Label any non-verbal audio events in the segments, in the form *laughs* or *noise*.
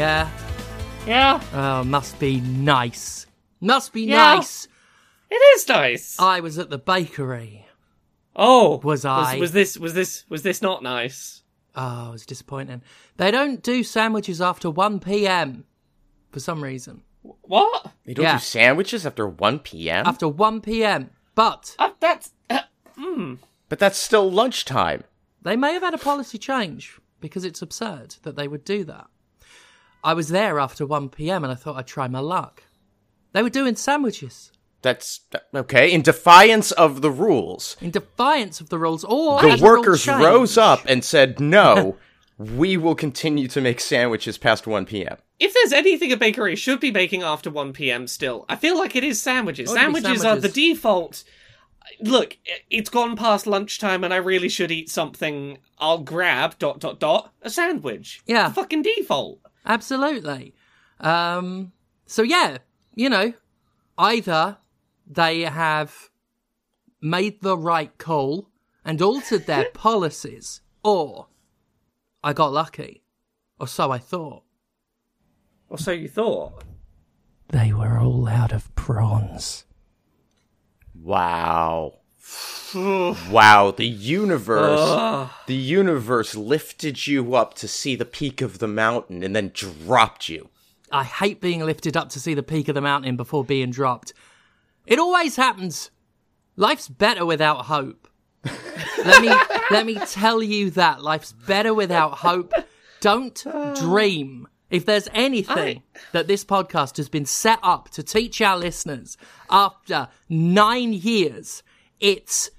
Yeah. Yeah. Yeah. Oh, must be nice. Must be Yeah. nice. It is nice. I was at the bakery. oh, Was I? Was, this was this was this not nice? Oh, it was disappointing. They don't do sandwiches after 1 p.m. for some reason. What? They don't Yeah. do sandwiches after 1 p.m.? After 1 p.m. But Uh, that's. Uh, mm. but that's still lunchtime. they may have had a policy change because it's absurd that they would do that. I was there after 1 p.m. and I thought I'd try my luck. They were doing sandwiches That's okay. In defiance of the rules, in defiance of the rules. Or the as rule workers change- rose up and said, "No, *laughs* we will continue to make sandwiches past 1 p.m." If there's anything a bakery should be making after 1 p.m. still, I feel like it is sandwiches. Oh, Sandwiches, are the default. Look, it's gone past lunchtime and I really should eat something. I'll grab dot dot dot a sandwich. Yeah. The fucking default. Absolutely. Um, so yeah, you know, either they have made the right call and altered their *laughs* policies, or I got lucky, or so I thought. Or so you thought. They were all out of prawns. Wow. *sighs* wow, the universe the universe lifted you up to see the peak of the mountain and then dropped you. I hate being lifted up to see the peak of the mountain before being dropped. It always happens. Life's better without hope. let me *laughs* let me tell you that life's better without hope. Don't dream. If there's anything that this podcast has been set up to teach our listeners after 9 years, it's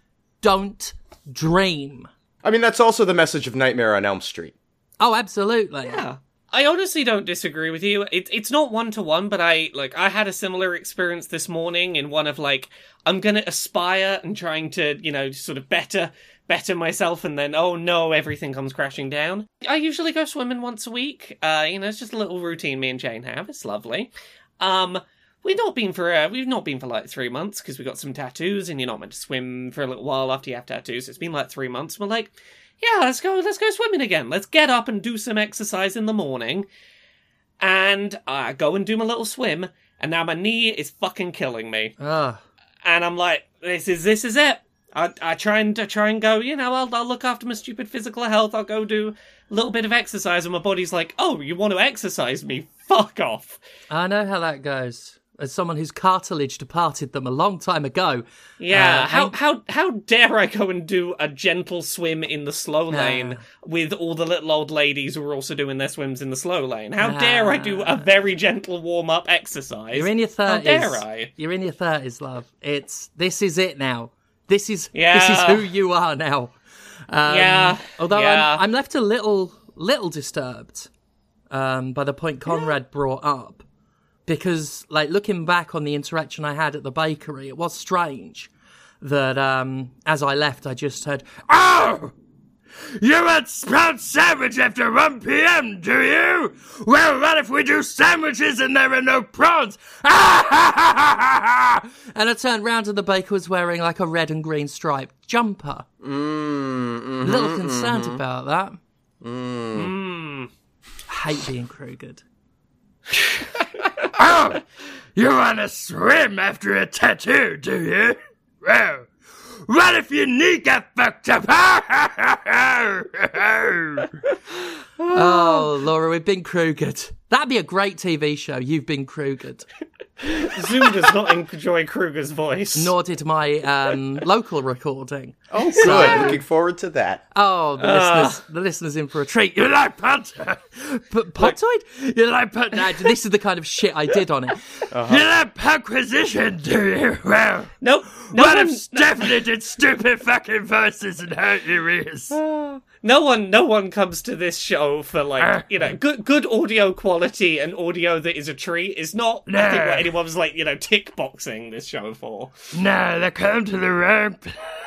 don't dream. I mean, that's also the message of Nightmare on Elm Street. Oh, absolutely. Yeah. I honestly don't disagree with you. It, it's not one to one, but I like I had a similar experience this morning in one of like I'm gonna aspire and trying to you know sort of better better myself, and then oh no, everything comes crashing down. I usually go swimming once a week. Uh, you know, it's just a little routine me and Jane have. It's lovely. Um, we've not been for uh, we've not been for like three months because we got some tattoos, and you're not meant to swim for a little while after you have tattoos. It's been like three months. We're like, yeah, let's go, let's go swimming again. Let's get up and do some exercise in the morning. And I go and do my little swim, and now my knee is fucking killing me. Ugh. And I'm like, this is this is it. I, I try and I try and go, you know, I'll I'll look after my stupid physical health. I'll go do a little bit of exercise, and my body's like, oh, you want to exercise me? Fuck off. I know how that goes. As someone whose cartilage departed them a long time ago. Yeah, Uh, how and- how how dare I go and do a gentle swim in the slow lane with all the little old ladies who are also doing their swims in the slow lane? How dare I do a very gentle warm up exercise? You're in your How thirties. dare I? You're in your thirties, love. It's this is it now. This is this is who you are now. Um, Yeah, Although yeah. I'm, I'm left a little little disturbed um, by the point Conrad brought up because, like, looking back on the interaction I had at the bakery, it was strange that um, as I left, I just heard, "Oh." You want sprout sandwich after 1 p.m., do you? Well, what if we do sandwiches and there are no prawns? *laughs* and I turned round and the baker was wearing like a red and green striped jumper. Mm, A little concerned about that. Mm. Hate being Krugered. *laughs* oh, you want to swim after a tattoo, do you? Well, what if your knee got fucked up? *laughs* Oh, oh, oh. Oh, oh, Laura, we've been Krugered. That'd be a great TV show. You've been Krugered. *laughs* Zoom does not enjoy Kruger's voice. Nor did my um, local recording. Oh, so, good. Looking forward to that. Oh, the ah. listeners, the listeners in for a treat. You like Pontoid? P- Pontoid? You like Pont? Nah, this is the kind of shit I did on it. Uh-huh. You like Punquisition, do you? Well, Nope. No what one, if Stephanie did stupid fucking voices and hurt your ears? Ah. No one, no one comes to this show for like you know good, good audio quality and audio that is a treat. Is not I think No. what anyone was like you know tick boxing this show for. No, they come to the wrong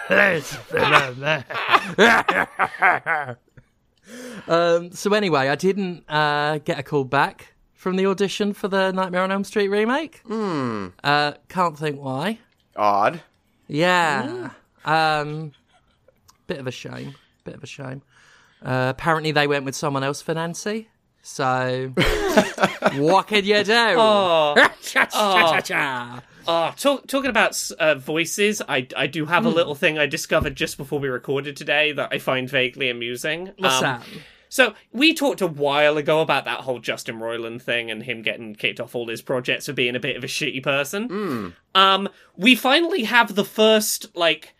place. *laughs* um, so anyway, I didn't uh, get a call back from the audition for the Nightmare on Elm Street remake. Hmm. Uh, can't think why. Odd. Yeah. Um, bit of a shame. Bit of a shame. Uh, apparently, they went with someone else for Nancy. So, *laughs* what can you do? Oh, *laughs* Cha-cha-cha-cha. oh talk, talking about uh, voices, I, I do have a little thing I discovered just before we recorded today that I find vaguely amusing. What's Um, that? So we talked a while ago about that whole Justin Roiland thing and him getting kicked off all his projects for being a bit of a shitty person. Um, we finally have the first like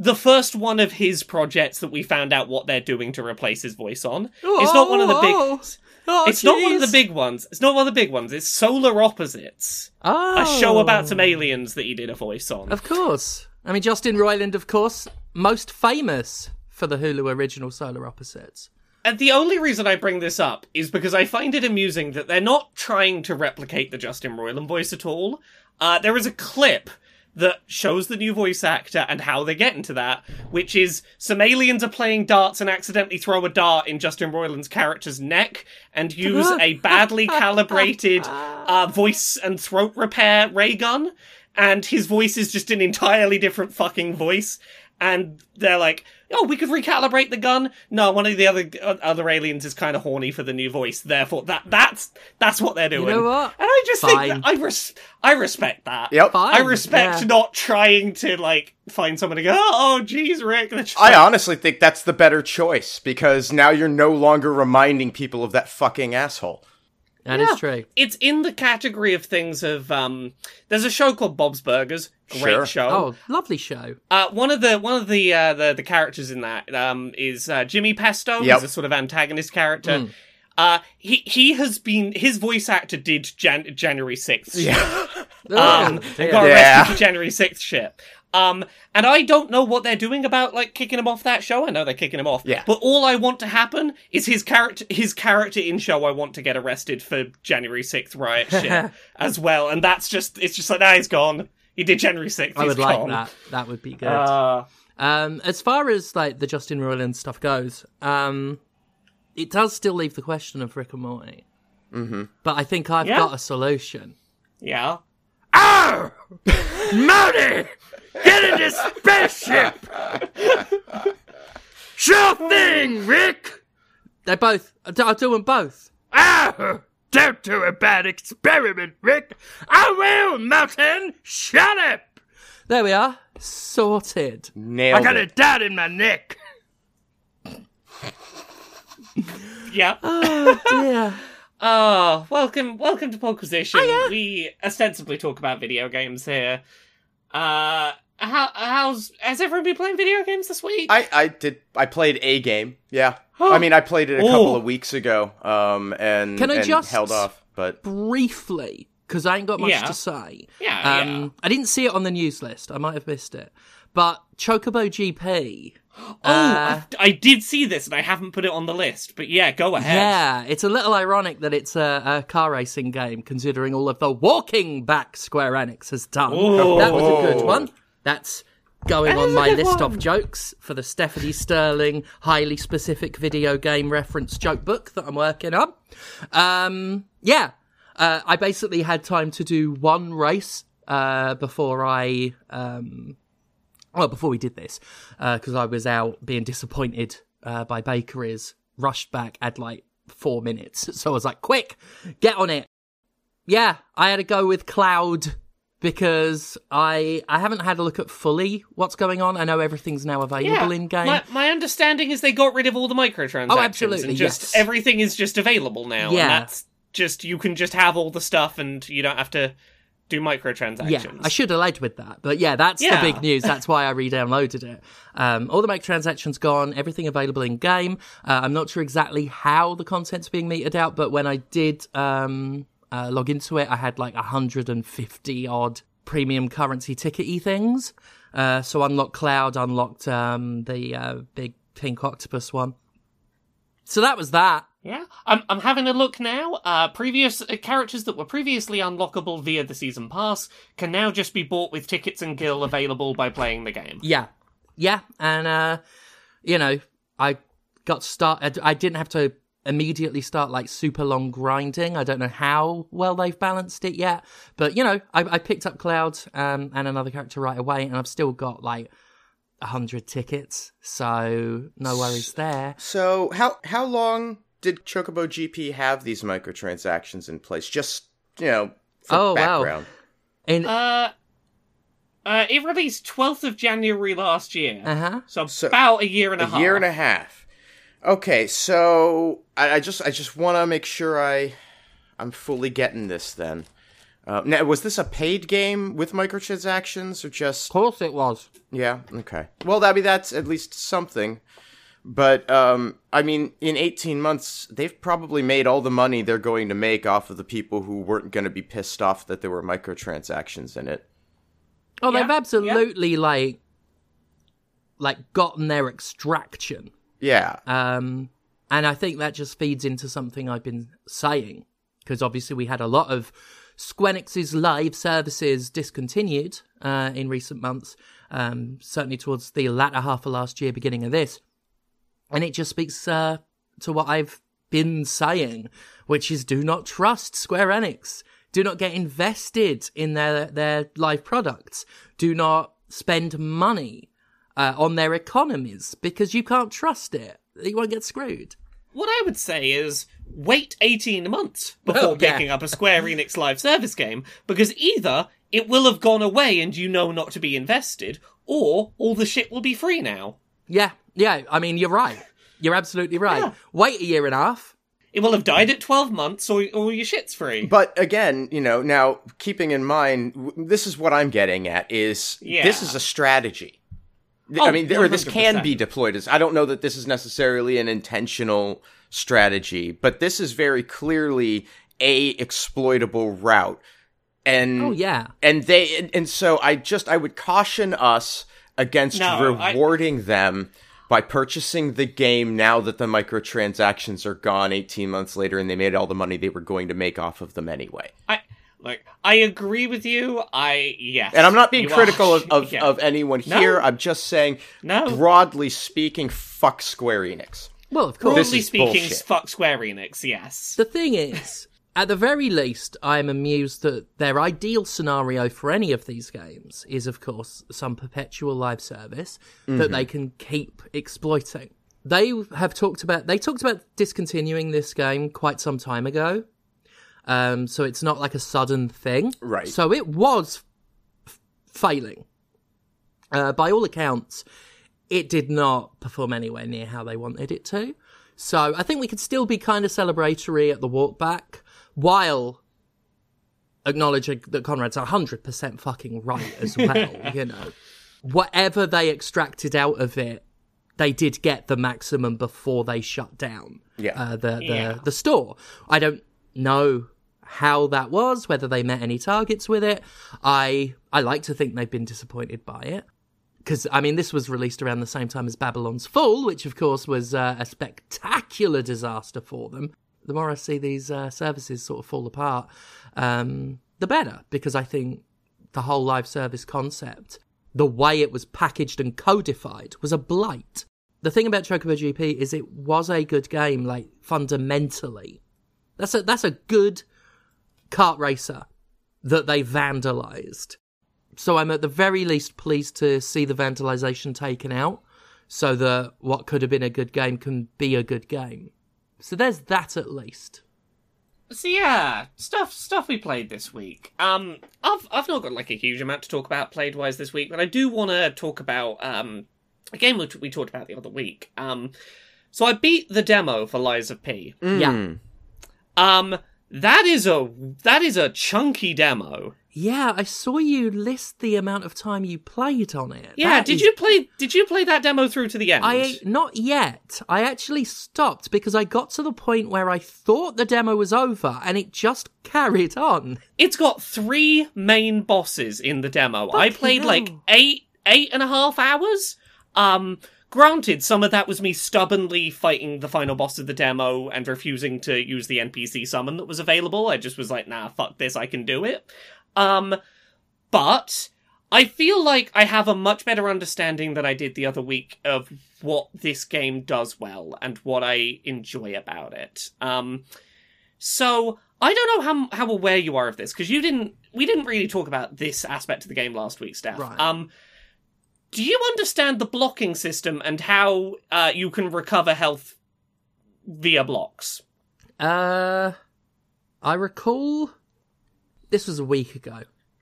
the first one of his projects that we found out what they're doing to replace his voice on. it's not one of the big. Oh, oh, it's not one of the big ones. It's not one of the big ones. It's Solar Opposites, Oh. a show about some aliens that he did a voice on. Of course. I mean, Justin Roiland, of course, most famous for the Hulu original Solar Opposites. And the only reason I bring this up is because I find it amusing that they're not trying to replicate the Justin Roiland voice at all. Uh, there is a clip that shows the new voice actor and how they get into that, which is some aliens are playing darts and accidentally throw a dart in Justin Roiland's character's neck and use a *laughs* badly calibrated *laughs* uh, voice and throat repair ray gun. And his voice is just an entirely different fucking voice. And they're like, oh, we could recalibrate the gun. No, one of the other uh, other aliens is kind of horny for the new voice. Therefore, that that's that's what they're doing. You know what? And I just Fine. think that I res- I respect that. Yep. Fine. I respect yeah. not trying to like find someone to go, oh, geez, Rick. Just I like, honestly think that's the better choice because now you're no longer reminding people of that fucking asshole. That is Yeah. true. It's in the category of things of um. There's a show called Bob's Burgers. Great Sure. show. Oh, lovely show. Uh, one of the one of the uh, the the characters in that um is uh, Jimmy Pesto. Yep. He's a sort of antagonist character. Hmm. Uh, he he has been his voice actor did Jan- January sixth. Yeah. *laughs* Um, Oh, and dear. got Yeah. arrested for January sixth shit. Um, and I don't know what they're doing about like kicking him off that show. I know they're kicking him off. Yeah. But all I want to happen is his character his character in show. I want to get arrested for January sixth riot *laughs* shit as well. And that's just it's just like nah, he's gone. He did January sixth. I would like that. That would be good. Uh, Um, as far as like the Justin Roiland stuff goes, um, it does still leave the question of Rick and Morty. Mm-hmm. But I think I've Yeah. got a solution. yeah. Oh, *laughs* Morty, get in this spaceship. Sure thing, Rick. They both. I'll do them both. Oh, don't do a bad experiment, Rick. I will, Mountain. Shut up. There we are. Sorted. Nailed I got it. A dart in my neck. Yeah. Oh dear. Oh, *laughs* welcome, welcome to Podquisition. Hiya. We ostensibly talk about video games here. Uh, how how's has everyone been playing video games this week? I, I did I played a game. Yeah. *gasps* I mean I played it a couple Oh. of weeks ago. Um and, Can I and just- held off. But Briefly, because I ain't got much Yeah. to say. Yeah, Um, yeah. I didn't see it on the news list. I might have missed it. But Chocobo GP. *gasps* oh, uh, I, I did see this and I haven't put it on the list. But yeah, go ahead. Yeah, it's a little ironic that it's a, a car racing game, considering all of the walking back Square Enix has done. Ooh. That was a good one. That's going That on my list one. of jokes for the Stephanie Sterling highly specific video game reference joke book that I'm working on. Um, yeah, uh, I basically had time to do one race uh, before I um, well, before we did this, because I was out being disappointed uh, by bakeries, rushed back, had like four minutes. *laughs* So I was like, quick, get on it. Yeah, I had to go with Cloud because I I haven't had a look at fully what's going on. I know everything's now available in game. My, my understanding is they got rid of all the microtransactions. Oh, absolutely, And just yes. everything is just available now. Yeah. And that's just you can just have all the stuff and you don't have to do microtransactions. Yeah, I should have led with that, but yeah, that's Yeah. the big news. That's why I re-downloaded it. Um, all the microtransactions gone, everything available in game. Uh, I'm not sure exactly how the content's being metered out, but when I did um, uh, log into it, I had like 150 odd premium currency tickety things. Uh, so unlocked Cloud, unlocked um, the uh, big pink octopus one. So that was that. Yeah, I'm I'm having a look now. Uh, previous uh, characters that were previously unlockable via the season pass can now just be bought with tickets and gil available by playing the game. Yeah, yeah, and uh, you know, I got start. I didn't have to immediately start like super long grinding. I don't know how well they've balanced it yet, but you know, I, I picked up Cloud um, and another character right away, and I've still got like 100 tickets, so no worries there. So how how long did Chocobo GP have these microtransactions in place? Just you know, for Oh, wow. And Uh, uh, it released 12th of January last year. uh-huh. So, So, about a year and a, a half. year and a half. Okay, so I, I just I just want to make sure I I'm fully getting this. Then, uh, now was this a paid game with microtransactions or just Of course it was. yeah? Okay, well that be that's at least something. But um, I mean, in 18 months, they've probably made all the money they're going to make off of the people who weren't going to be pissed off that there were microtransactions in it. Oh, Yeah, they've absolutely like like gotten their extraction. Yeah, Um, and I think that just feeds into something I've been saying because obviously we had a lot of Squenix's live services discontinued uh, in recent months, um, certainly towards the latter half of last year, beginning of this, and it just speaks uh, to what I've been saying, which is do not trust Square Enix. Do not get invested in their their live products. Do not spend money uh, on their economies because you can't trust it. You won't get screwed. What I would say is wait 18 months before Oh, yeah. picking up a Square Enix live service game, because either it will have gone away and you know not to be invested, or all the shit will be free now. Yeah, yeah. I mean, you're right. You're absolutely right. Yeah. Wait a year and a half. It will have died at 12 months, or, or your shit's free. But again, you know, now keeping in mind, this is what I'm getting at is Yeah. this is a strategy. Oh, I mean, or this can be deployed as. I don't know that this is necessarily an intentional strategy, but this is very clearly a exploitable route. And Oh yeah. and they and, and so I just I would caution us against No, I- rewarding them by purchasing the game now that the microtransactions are gone 18 months later and they made all the money they were going to make off of them anyway. I like I agree with you. I yes. And I'm not being you critical are- of, of, *laughs* yeah. of anyone No. here. I'm just saying, No. broadly speaking, fuck Square Enix. Well, of course. This Broadly is speaking, bullshit. fuck Square Enix. Yes. The thing is, at the very least, I am amused that their ideal scenario for any of these games is, of course, some perpetual live service that they can keep exploiting. They have talked about they talked about discontinuing this game quite some time ago. Um, so it's not like a sudden thing. Right. So it was f- failing. Uh, by all accounts, it did not perform anywhere near how they wanted it to. So I think we could still be kind of celebratory at the walk back while acknowledging that Conrad's 100% fucking right as well, *laughs* you know. Whatever they extracted out of it, they did get the maximum before they shut down Yeah. uh, the, the, Yeah. the store. I don't know how that was, whether they met any targets with it. I I like to think they've been disappointed by it because I mean this was released around the same time as Babylon's Fall, which of course was uh, a spectacular disaster for them. The more I see these uh, services sort of fall apart, um, the better because I think the whole live service concept, the way it was packaged and codified, was a blight. The thing about Chocobo GP is it was a good game, like fundamentally. That's a that's a good kart racer that they vandalized. So I'm at the very least pleased to see the vandalization taken out so that what could have been a good game can be a good game. So there's that at least. So yeah, stuff stuff we played this week. Um, I've I've not got like a huge amount to talk about played wise this week, but I do want to talk about um a game which we talked about the other week. Um, so I beat the demo for Lies of P. Yeah. Um, that is a that is a chunky demo. Yeah, I saw you list the amount of time you played on it. Yeah, That did is- you play did you play that demo through to the end? I not yet. I actually stopped because I got to the point where I thought the demo was over and it just *laughs* carried on. It's got three main bosses in the demo. I Fucking played like eight eight and a half hours. Um granted, some of that was me stubbornly fighting the final boss of the demo and refusing to use the NPC summon that was available. I just was like, nah, fuck this, I can do it. Um but I feel like I have a much better understanding than I did the other week of what this game does well and what I enjoy about it. Um, so I don't know how how aware you are of this because you didn't. We didn't really talk about this aspect of the game last week, Steph. Right. Um, Do you understand the blocking system and how uh, you can recover health via blocks? Uh, I recall this was a week ago.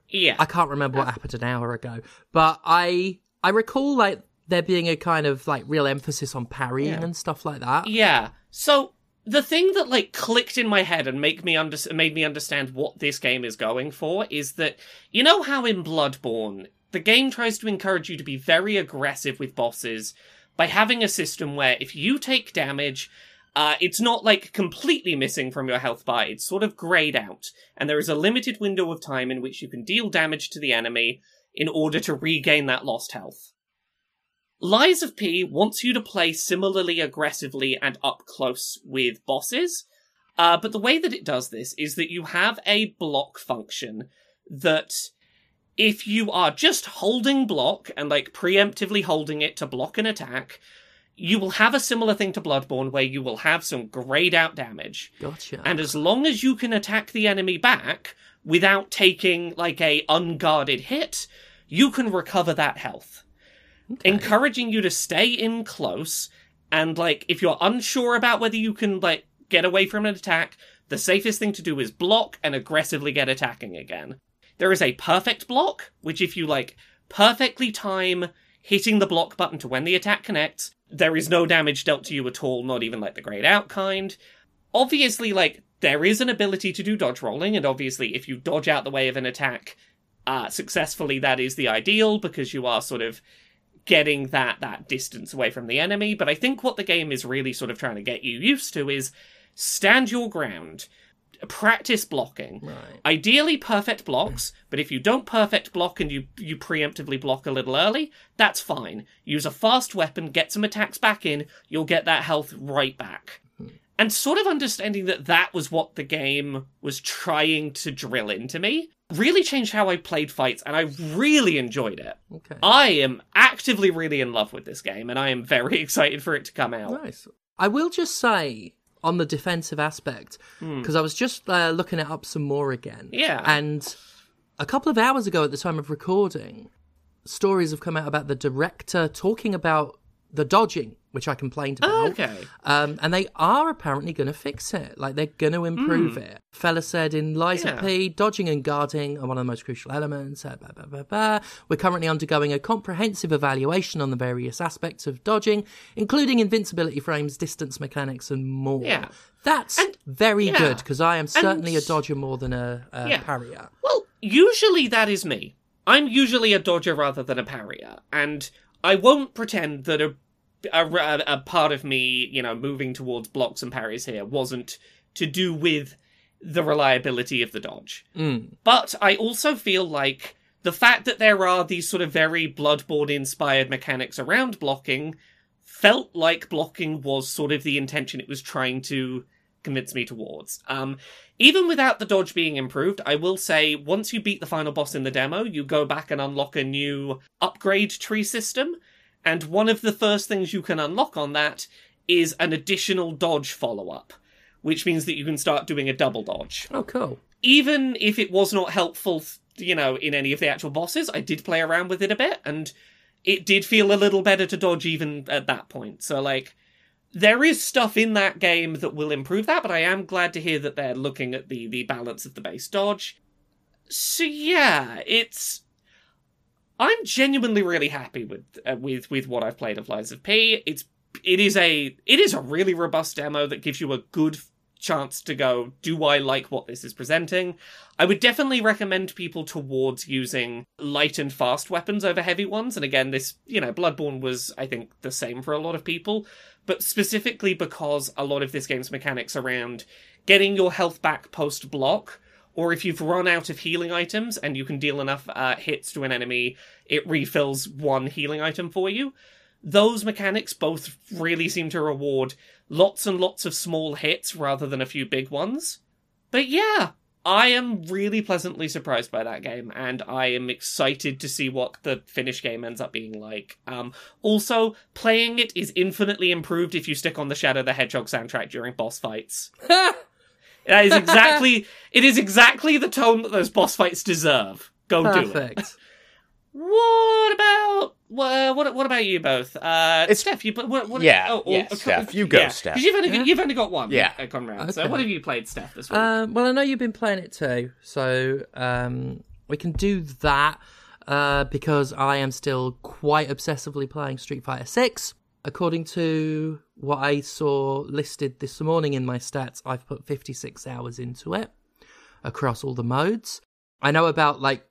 Yeah. I can't remember what happened an hour ago, but I I recall like there being a kind of like real emphasis on parrying Yeah. and stuff like that. Yeah. So the thing that like clicked in my head and make me under- made me understand what this game is going for is that you know how in Bloodborne the game tries to encourage you to be very aggressive with bosses by having a system where if you take damage uh, it's not like completely missing from your health bar, it's sort of grayed out, and there is a limited window of time in which you can deal damage to the enemy in order to regain that lost health. Lies of P wants you to play similarly aggressively and up close with bosses, uh, but the way that it does this is that you have a block function that if you are just holding block and like preemptively holding it to block an attack, you will have a similar thing to Bloodborne where you will have some grayed out damage. Gotcha. And as long as you can attack the enemy back without taking like a unguarded hit, you can recover that health. Okay. Encouraging you to stay in close and like if you're unsure about whether you can like get away from an attack, the safest thing to do is block and aggressively get attacking again. There is a perfect block, which if you like perfectly time hitting the block button to when the attack connects, there is no damage dealt to you at all, not even like the grayed out kind. Obviously, like, there is an ability to do dodge rolling, and obviously, if you dodge out the way of an attack uh, successfully, that is the ideal because you are sort of getting that that distance away from the enemy. But I think what the game is really sort of trying to get you used to is stand your ground, practice blocking. right. Ideally perfect blocks, but if you don't perfect block and you you preemptively block a little early, that's fine. Use a fast weapon, get some attacks back in, you'll get that health right back. Hmm. And sort of understanding that that was what the game was trying to drill into me really changed how I played fights and I really enjoyed it. Okay. I am actively really in love with this game and I am very *laughs* excited for it to come out. Nice. I will just say on the defensive aspect because I was just uh, looking it up some more again. Yeah. And a couple of hours ago, at the time of recording, stories have come out about the director talking about the dodging, which I complained about. Okay. Um, and they are apparently going to fix it. Like they're going to improve it. Fella said in of Yeah. P, dodging and guarding are one of the most crucial elements. Uh, blah, blah, blah. We're currently undergoing a comprehensive evaluation on the various aspects of dodging, including invincibility frames, distance mechanics, and more. Yeah. That's And- very yeah. good because I am certainly a dodger more than a, a Yeah. parrier. Well, usually that is me. I'm usually a dodger rather than a parrier, and I won't pretend that a, a, a- a part of me, you know, moving towards blocks and parries here wasn't to do with the reliability of the dodge. Mm. But I also feel like the fact that there are these sort of very Bloodborne inspired mechanics around blocking felt like blocking was sort of the intention it was trying to convince me towards. Um, even without the dodge being improved, I will say once you beat the final boss in the demo, you go back and unlock a new upgrade tree system. And one of the first things you can unlock on that is an additional dodge follow up, which means that you can start doing a double dodge Oh, cool. even if it was not helpful, you know, in any of the actual bosses, I did play around with it a bit, and it did feel a little better to dodge even at that point. So, like, there is stuff in that game that will improve that, but I am glad to hear that they're looking at the the balance of the base dodge. So yeah, it's. I'm genuinely really happy with uh, with with what I've played of Lies of P. It's it is a it is a really robust demo that gives you a good chance to go, do I like what this is presenting? I would definitely recommend people towards using light and fast weapons over heavy ones. And again, this, you know, Bloodborne was, I think, the same for a lot of people, but specifically because a lot of this game's mechanics around getting your health back post block, or if you've run out of healing items and you can deal enough uh, hits to an enemy, it refills one healing item for you those mechanics both really seem to reward lots and lots of small hits rather than a few big ones. But yeah, I am really pleasantly surprised by that game, and I am excited to see what the finished game ends up being like. Um, also, playing it is infinitely improved if you stick on the Shadow the Hedgehog soundtrack during boss fights. *laughs* That is exactly it is exactly the tone that those boss fights deserve. Go do it. *laughs* What about Well, what what about you both? Uh, It's- Steph, you what, what, Yeah, oh, oh, yeah, uh, Steph, you go, Steph. Because you've only Yeah. you've only got one. Yeah. uh, Conrad. So what have you played, Steph, this week? Um, well, I know you've been playing it too, so um, we can do that uh, because I am still quite obsessively playing Street Fighter Six. According to what I saw listed this morning in my stats, I've put 56 hours into it across all the modes. I know about like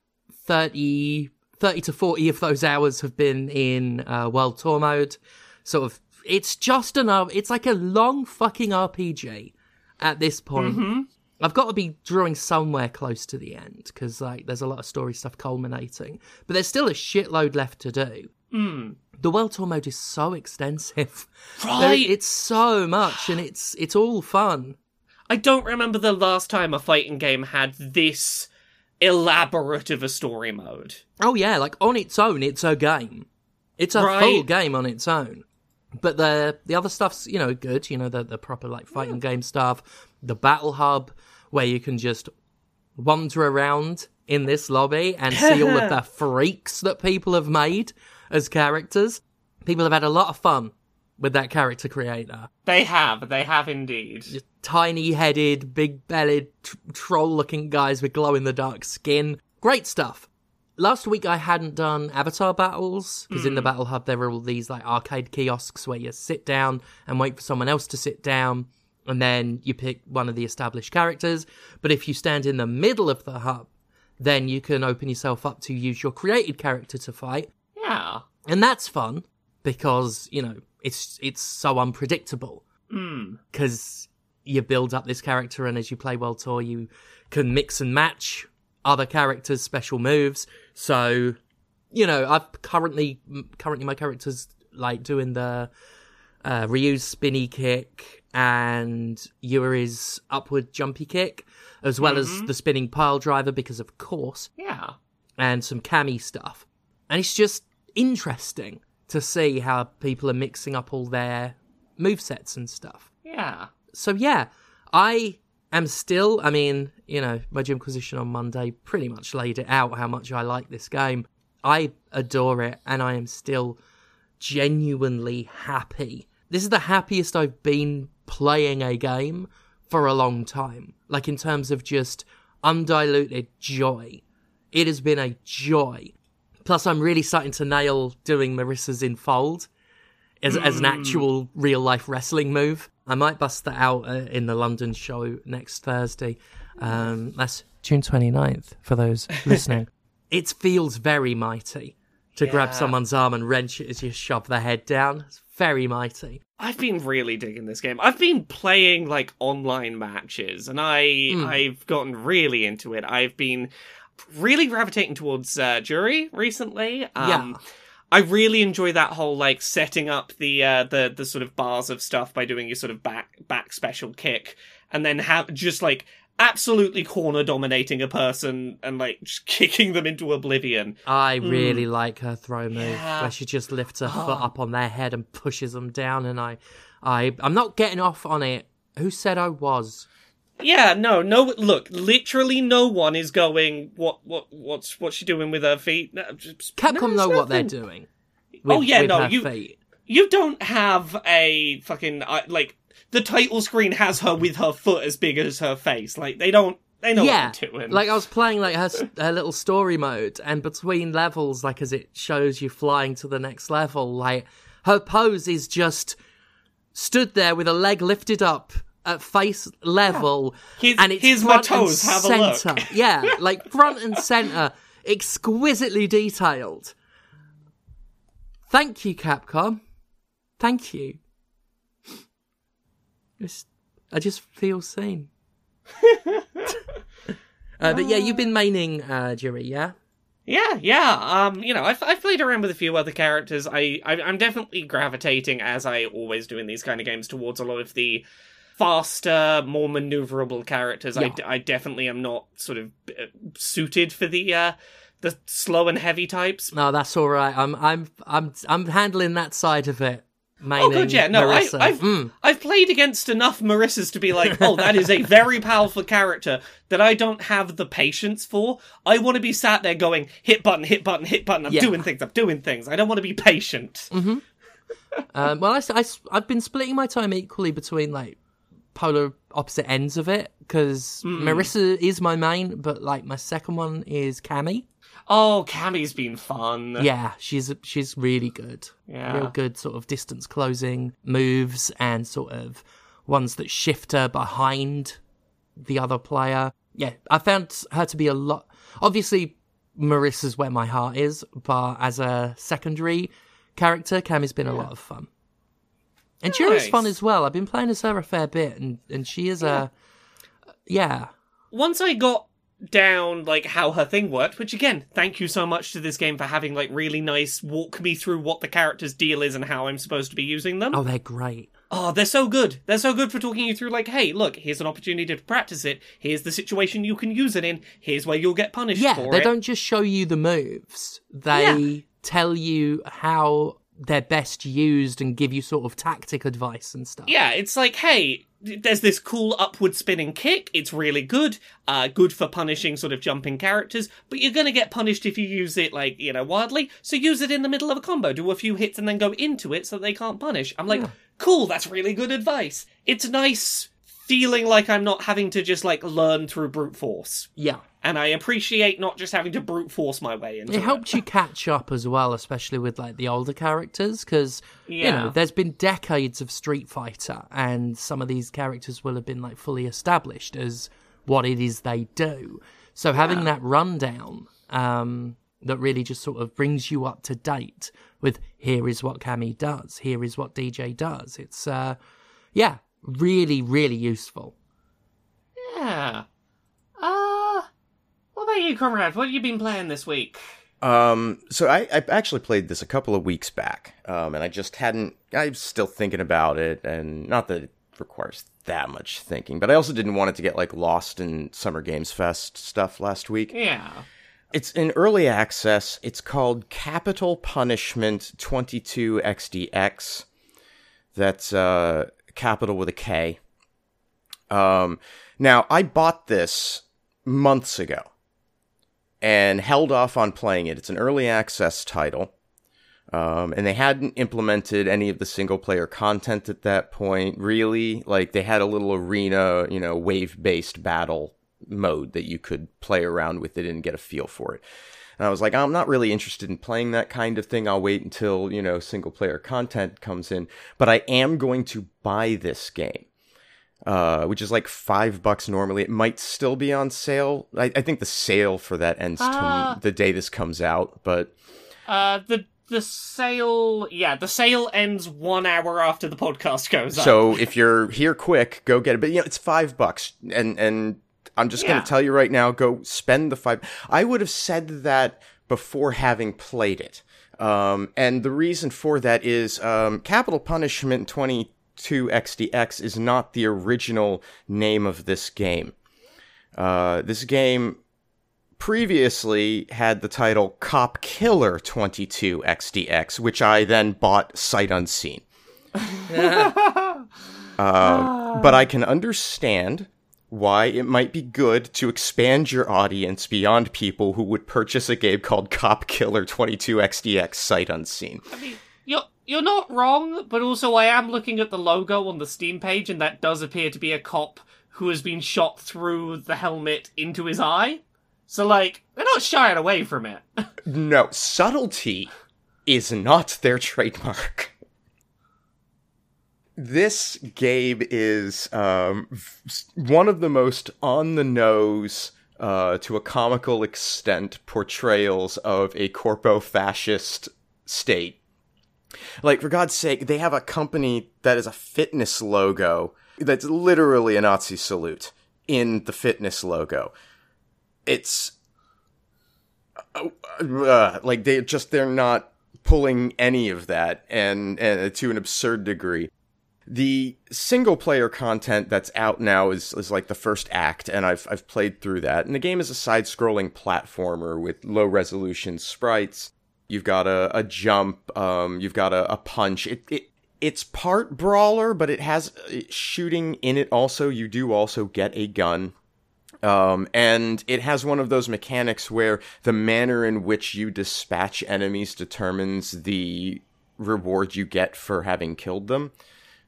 30, 30 to 40 of those hours have been in uh, World Tour mode. Sort of, it's just enough. It's like a long fucking RPG at this point. I've got to be drawing somewhere close to the end because like there's a lot of story stuff culminating, but there's still a shitload left to do. Hmm. The world tour mode is so extensive. *laughs* There- Right. it's so much, and it's it's all fun. I don't remember the last time a fighting game had this elaborate of a story mode. Oh yeah, like on its own, it's a game. It's a Right. full game on its own. But the the other stuff's you know good. You know the the proper like fighting game stuff. The battle hub where you can just wander around in this lobby and see all of *laughs* the freaks that people have made as characters. People have had a lot of fun with that character creator. They have, they have indeed. Tiny headed, big bellied, tr- troll looking guys with glow in the dark skin. Great stuff. Last week I hadn't done avatar battles because in the hmm. battle hub there are all these like arcade kiosks where you sit down and wait for someone else to sit down and then you pick one of the established characters. But if you stand in the middle of the hub, then you can open yourself up to use your created character to fight Yeah. and that's fun because you know it's it's so unpredictable Hmm. because you build up this character and as you play world tour you can mix and match other characters special moves so you know i've currently currently my character's like doing the uh, Ryu's spinny kick and Juri's upward jumpy kick, as well as the spinning pile driver, because of course, Yeah. and some Cammy stuff. And it's just interesting to see how people are mixing up all their move sets and stuff. Yeah. So yeah, I am still I mean, you know, my Jimquisition on Monday pretty much laid it out how much I like this game. I adore it and I am still genuinely happy. This is the happiest I've been playing a game for a long time. Like in terms of just undiluted joy. It has been a joy. Plus, I'm really starting to nail doing Marisa's in fold as, as an actual real life wrestling move. I might bust that out uh, in the London show next Thursday. Um, that's June 29th for those *laughs* listening. it feels very mighty to grab someone's arm and wrench it as you shove their head down. It's very mighty. I've been really digging this game. I've been playing like online matches and I Hmm. I've gotten really into it. I've been really gravitating towards uh, Juri recently. Um Yeah. I really enjoy that whole like setting up the uh the the sort of bars of stuff by doing your sort of back back special kick and then have just like absolutely corner dominating a person and like just *laughs* kicking them into oblivion. I really like her throw move Hmm. Yeah. where she just lifts her foot up on their head and pushes them down. And I, I, I'm not getting off on it. Who said I was? Yeah, no, no. Look, literally, no one is going. What, what, what's, what's she doing with her feet? No, just- Capcom no, know what they're doing. Oh, yeah, with no, her you- feet. You don't have a fucking uh, like. The title screen has her with her foot as big as her face. Like they don't. They know yeah, what they're doing. like I was playing like her her little story mode, and between levels, like as it shows you flying to the next level, like her pose is just stood there with a leg lifted up at face level, Here's- and it's here's front and toes, have a look. center. yeah, *laughs* like front and center, exquisitely detailed. Thank you, Capcom. Thank you. It's, I just feel seen. *laughs* Uh, but yeah, you've been maining uh, Juri, yeah? Yeah, yeah. Um, you know, I've I've played around with a few other characters. I, I I'm definitely gravitating, as I always do in these kind of games, towards a lot of the faster, more maneuverable characters. I, Yeah. d- I definitely am not sort of uh, suited for the uh the slow and heavy types. No, that's all right. I'm I'm I'm I'm handling that side of it. maining Oh, good, yeah. No, I. I've Mm. I've played against enough Marisas to be like, *laughs* oh, that is a very powerful character that I don't have the patience for. I want to be sat there going, hit button, hit button, hit button. I'm Yeah. doing things. I'm doing things. I don't want to be patient. Um, well, I, have been splitting my time equally between like polar opposite ends of it because. Marisa is my main, but like my second one is Cammy. Oh, Cammy's been fun. Yeah, she's she's really good. Yeah. real good sort of distance closing moves and sort of ones that shift her behind the other player. Yeah, I found her to be a lot. Obviously, Marisa's where my heart is, but as a secondary character, Cammy's been a lot of fun. And Juri's Nice. fun as well. I've been playing as her a fair bit, and, and she is a. Yeah. once I got down like how her thing worked, which again, thank you so much to this game for having like really nice walk me through what the character's deal is and how I'm supposed to be using them. Oh, they're great. Oh, they're so good. They're so good for talking you through like, hey, look, here's an opportunity to practice it. Here's the situation you can use it in. Here's where you'll get punished Yeah, for they it. don't just show you the moves. They tell you how they're best used and give you sort of tactic advice and stuff. Yeah, it's like, hey, there's this cool upward spinning kick. It's really good. Uh, good for punishing sort of jumping characters, but you're gonna get punished if you use it like, you know, wildly. So use it in the middle of a combo. Do a few hits and then go into it so they can't punish. I'm like, cool, that's really good advice. It's nice feeling like I'm not having to just like learn through brute force. Yeah. And I appreciate not just having to brute force my way into It it. helps you catch up as well, especially with like the older characters, because you know there's been decades of Street Fighter, and some of these characters will have been like fully established as what it is they do. So having that rundown um, that really just sort of brings you up to date with here is what Cammy does, here is what Dee Jay does. It's uh, yeah, really, really useful. Yeah. About you, Conrad? What have you been playing this week? Um, so I, I actually played this a couple of weeks back, um, and I just hadn't. I'm still thinking about it, and not that it requires that much thinking, but I also didn't want it to get like lost in Summer Games Fest stuff last week. Yeah. It's in early access. It's called Kapital Punishment 22 XDX. That's uh, capital with a K. Um, now, I bought this months ago and held off on playing it. It's an early access title. Um, and they hadn't implemented any of the single player content at that point, really. Like, they had a little arena, you know, wave based battle mode that you could play around with it and get a feel for it. And I was like, I'm not really interested in playing that kind of thing. I'll wait until, you know, single player content comes in. But I am going to buy this game uh, which is like five bucks normally. It might still be on sale. I, I think the sale for that ends uh, the day this comes out, but uh, the the sale, yeah, the sale ends one hour after the podcast goes up. So if you're here quick, go get it. But you know, it's five bucks, and and I'm just yeah. gonna tell you right now, go spend the five. I would have said that before having played it. Um, and the reason for that is um, capital punishment 20 2XDX is not the original name of this game. Uh, this game previously had the title Cop Killer 22XDX, which I then bought sight unseen. *laughs* uh, but I can understand why it might be good to expand your audience beyond people who would purchase a game called Cop Killer 22XDX sight unseen. I mean- you're not wrong, but also I am looking at the logo on the Steam page, and that does appear to be a cop who has been shot through the helmet into his eye. So, like, they're not shying away from it. *laughs* No, subtlety is not their trademark. This game is um, one of the most on the nose, uh, to a comical extent, portrayals of a corpo fascist state. Like, for God's sake, they have a company that is a fitness logo that's literally a Nazi salute in the fitness logo. It's uh, like they just they're not pulling any of that and, and to an absurd degree. The single player content that's out now is, is like the first act and I've, I've played through that. And the game is a side scrolling platformer with low resolution sprites you've got a, a jump um, you've got a, a punch it, it it's part brawler, but it has uh, shooting in it also. You do also get a gun. Um, and it has one of those mechanics where the manner in which you dispatch enemies determines the reward you get for having killed them.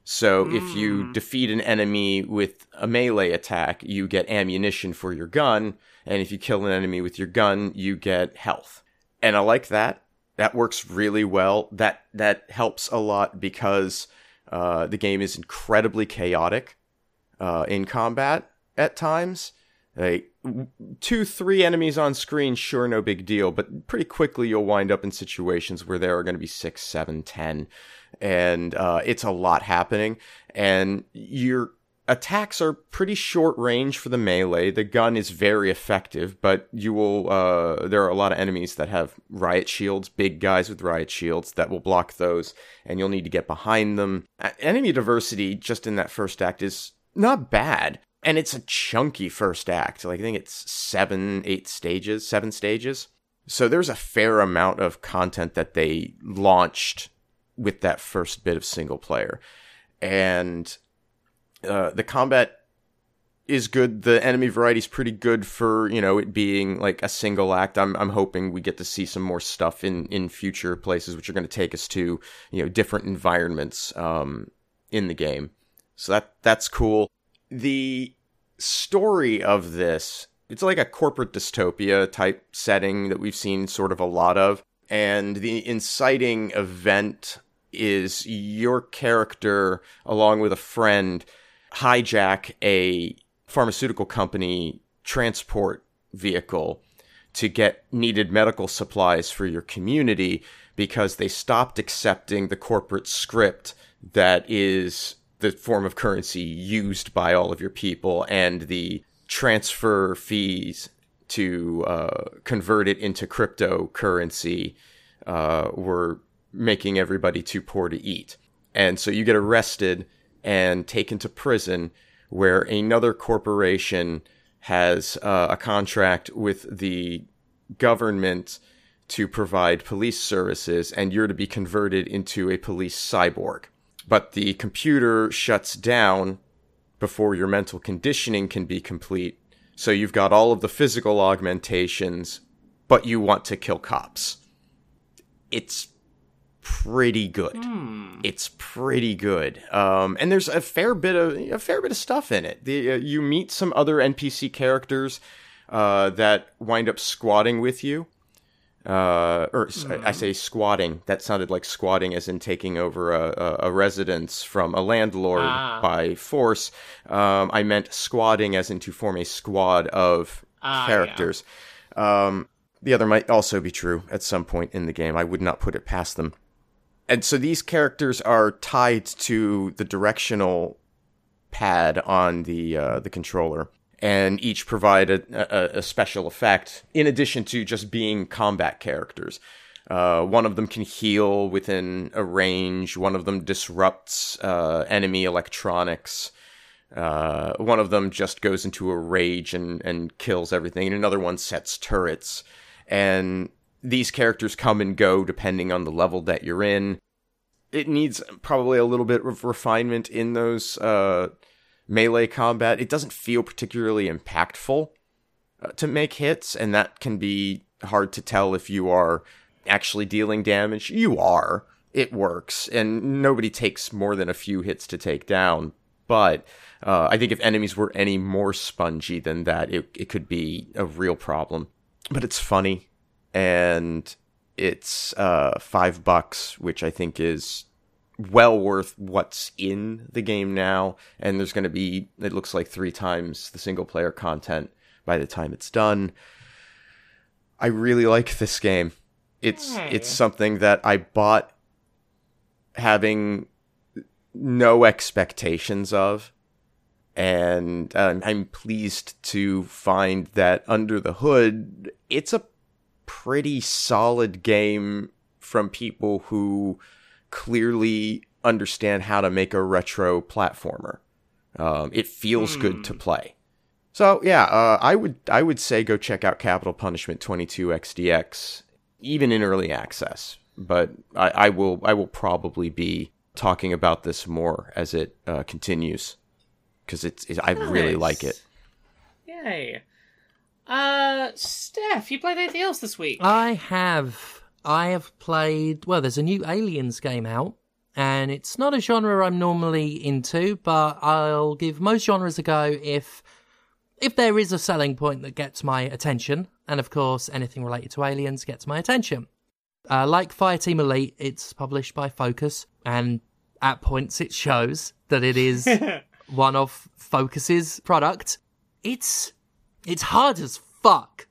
So mm. if you hmm. defeat an enemy with a melee attack, you get ammunition for your gun, and if you kill an enemy with your gun, you get health. And I like that. That works really well. That that helps a lot because uh, the game is incredibly chaotic uh, in combat at times. Like two, three enemies on screen, sure, no big deal, but pretty quickly you'll wind up in situations where there are going to be six, seven, ten, and uh, it's a lot happening. And your attacks are pretty short range for the melee. The gun is very effective, but you will. Uh, there are a lot of enemies that have riot shields, big guys with riot shields that will block those, and you'll need to get behind them. Enemy diversity just in that first act is not bad and it's a chunky first act. Like I think it's seven, eight stages, seven stages. So there's a fair amount of content that they launched with that first bit of single player, and uh, the combat is good. The enemy variety is pretty good for you know it being like a single act. I'm I'm hoping we get to see some more stuff in in future places, which are going to take us to you know different environments um, in the game. So that that's cool the story of this it's like a corporate dystopia type setting that we've seen sort of a lot of and the inciting event is your character along with a friend hijack a pharmaceutical company transport vehicle to get needed medical supplies for your community because they stopped accepting the corporate script that is the form of currency used by all of your people and the transfer fees to uh, convert it into cryptocurrency uh, were making everybody too poor to eat. And so you get arrested and taken to prison where another corporation has uh, a contract with the government to provide police services, and you're to be converted into a police cyborg but the computer shuts down before your mental conditioning can be complete. So you've got all of the physical augmentations, but you want to kill cops. It's pretty good. Mm. It's pretty good. Um, and there's a fair bit of a fair bit of stuff in it. The, uh, you meet some other NPC characters uh, that wind up squatting with you uh, or mm. I say squatting. That sounded like squatting, as in taking over a, a, a residence from a landlord ah. by force. Um, I meant squatting, as in to form a squad of ah, characters. Yeah. Um, the other might also be true at some point in the game. I would not put it past them. And so these characters are tied to the directional pad on the uh, the controller and each provide a, a, a, special effect in addition to just being combat characters. Uh, one of them can heal within a range. One of them disrupts uh, enemy electronics. Uh, one of them just goes into a rage and, and kills everything. And another one sets turrets. And these characters come and go depending on the level that you're in. It needs probably a little bit of refinement in those uh, melee combat, it doesn't feel particularly impactful uh, to make hits, and that can be hard to tell if you are actually dealing damage. You are. It works, and nobody takes more than a few hits to take down. But uh, I think if enemies were any more spongy than that, it, it could be a real problem. But it's funny, and it's uh, five bucks, which I think is well worth what's in the game now. And there's going to be, it looks like three times the single player content by the time it's done. I really like this game. It's hey. it's something that I bought having no expectations of and um, I'm pleased to find that under the hood it's a pretty solid game from people who clearly understand how to make a retro platformer. Um, it feels mm. good to hmm. play. So yeah, uh, I would I would say go check out Kapital Punishment 22 XDX, even in early access. But I, I will I will probably be talking about this more as it uh, continues because it's, it's I really like it. Yay. Uh, Steph, you played anything else this week? I have. I have played. Well, there's a new Aliens game out, and it's not a genre I'm normally into, but I'll give most genres a go if if there is a selling point that gets my attention, and of course, anything related to aliens gets my attention. Uh, like Fireteam Elite, it's published by Focus, and at points it shows that it is *laughs* one of Focus's product. It's it's hard as fuck,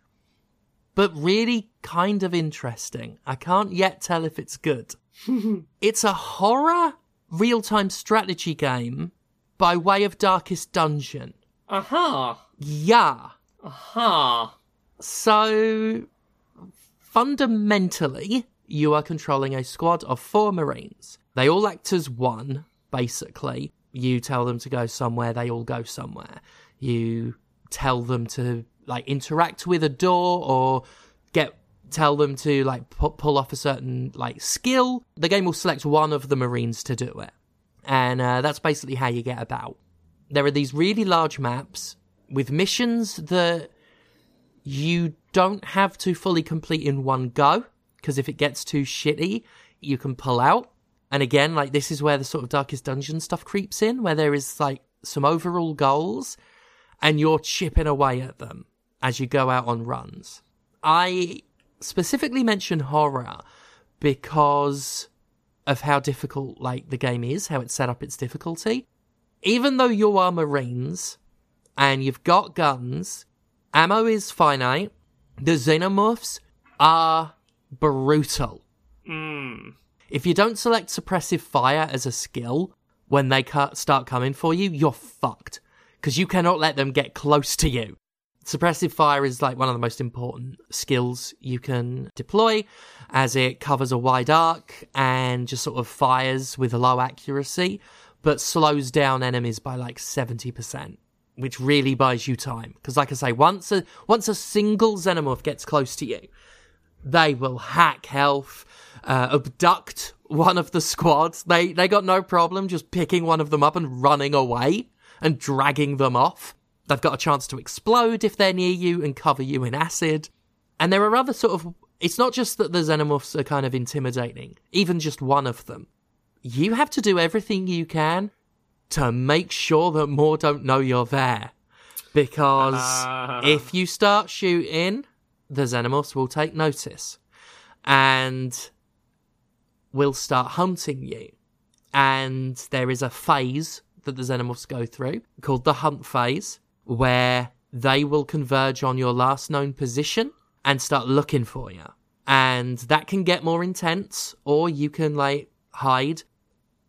but really kind of interesting. I can't yet tell if it's good. *laughs* it's a horror real time strategy game by way of Darkest Dungeon. Uh huh. Yeah. Uh huh. So, fundamentally, you are controlling a squad of four Marines. They all act as one, basically. You tell them to go somewhere, they all go somewhere. You tell them to, like, interact with a door or get tell them to like pu- pull off a certain like skill the game will select one of the marines to do it. And uh, that's basically how you get about. There are these really large maps with missions that you don't have to fully complete in one go because if it gets too shitty you can pull out. And again like this is where the sort of darkest dungeon stuff creeps in where there is like some overall goals and you're chipping away at them as you go out on runs i specifically mention horror because of how difficult like the game is how it's set up its difficulty even though you are marines and you've got guns ammo is finite the xenomorphs are brutal Mm. if you don't select suppressive fire as a skill when they start coming for you, you're fucked. Because you cannot let them get close to you. Suppressive fire is like one of the most important skills you can deploy as it covers a wide arc and just sort of fires with low accuracy, but slows down enemies by like 70%, which really buys you time. Because like I say, once a, once a single xenomorph gets close to you, they will hack health, uh, abduct one of the squads. They they got no problem just picking one of them up and running away and dragging them off. They've got a chance to explode if they're near you and cover you in acid. And there are other sort of. It's not just that the xenomorphs are kind of intimidating, even just one of them. You have to do everything you can to make sure that more don't know you're there. Because Ah. *laughs* if you start shooting, the xenomorphs will take notice and will start hunting you. And there is a phase that the xenomorphs go through called the hunt phase, where they will converge on your last known position and start looking for you. And that can get more intense, or you can like hide.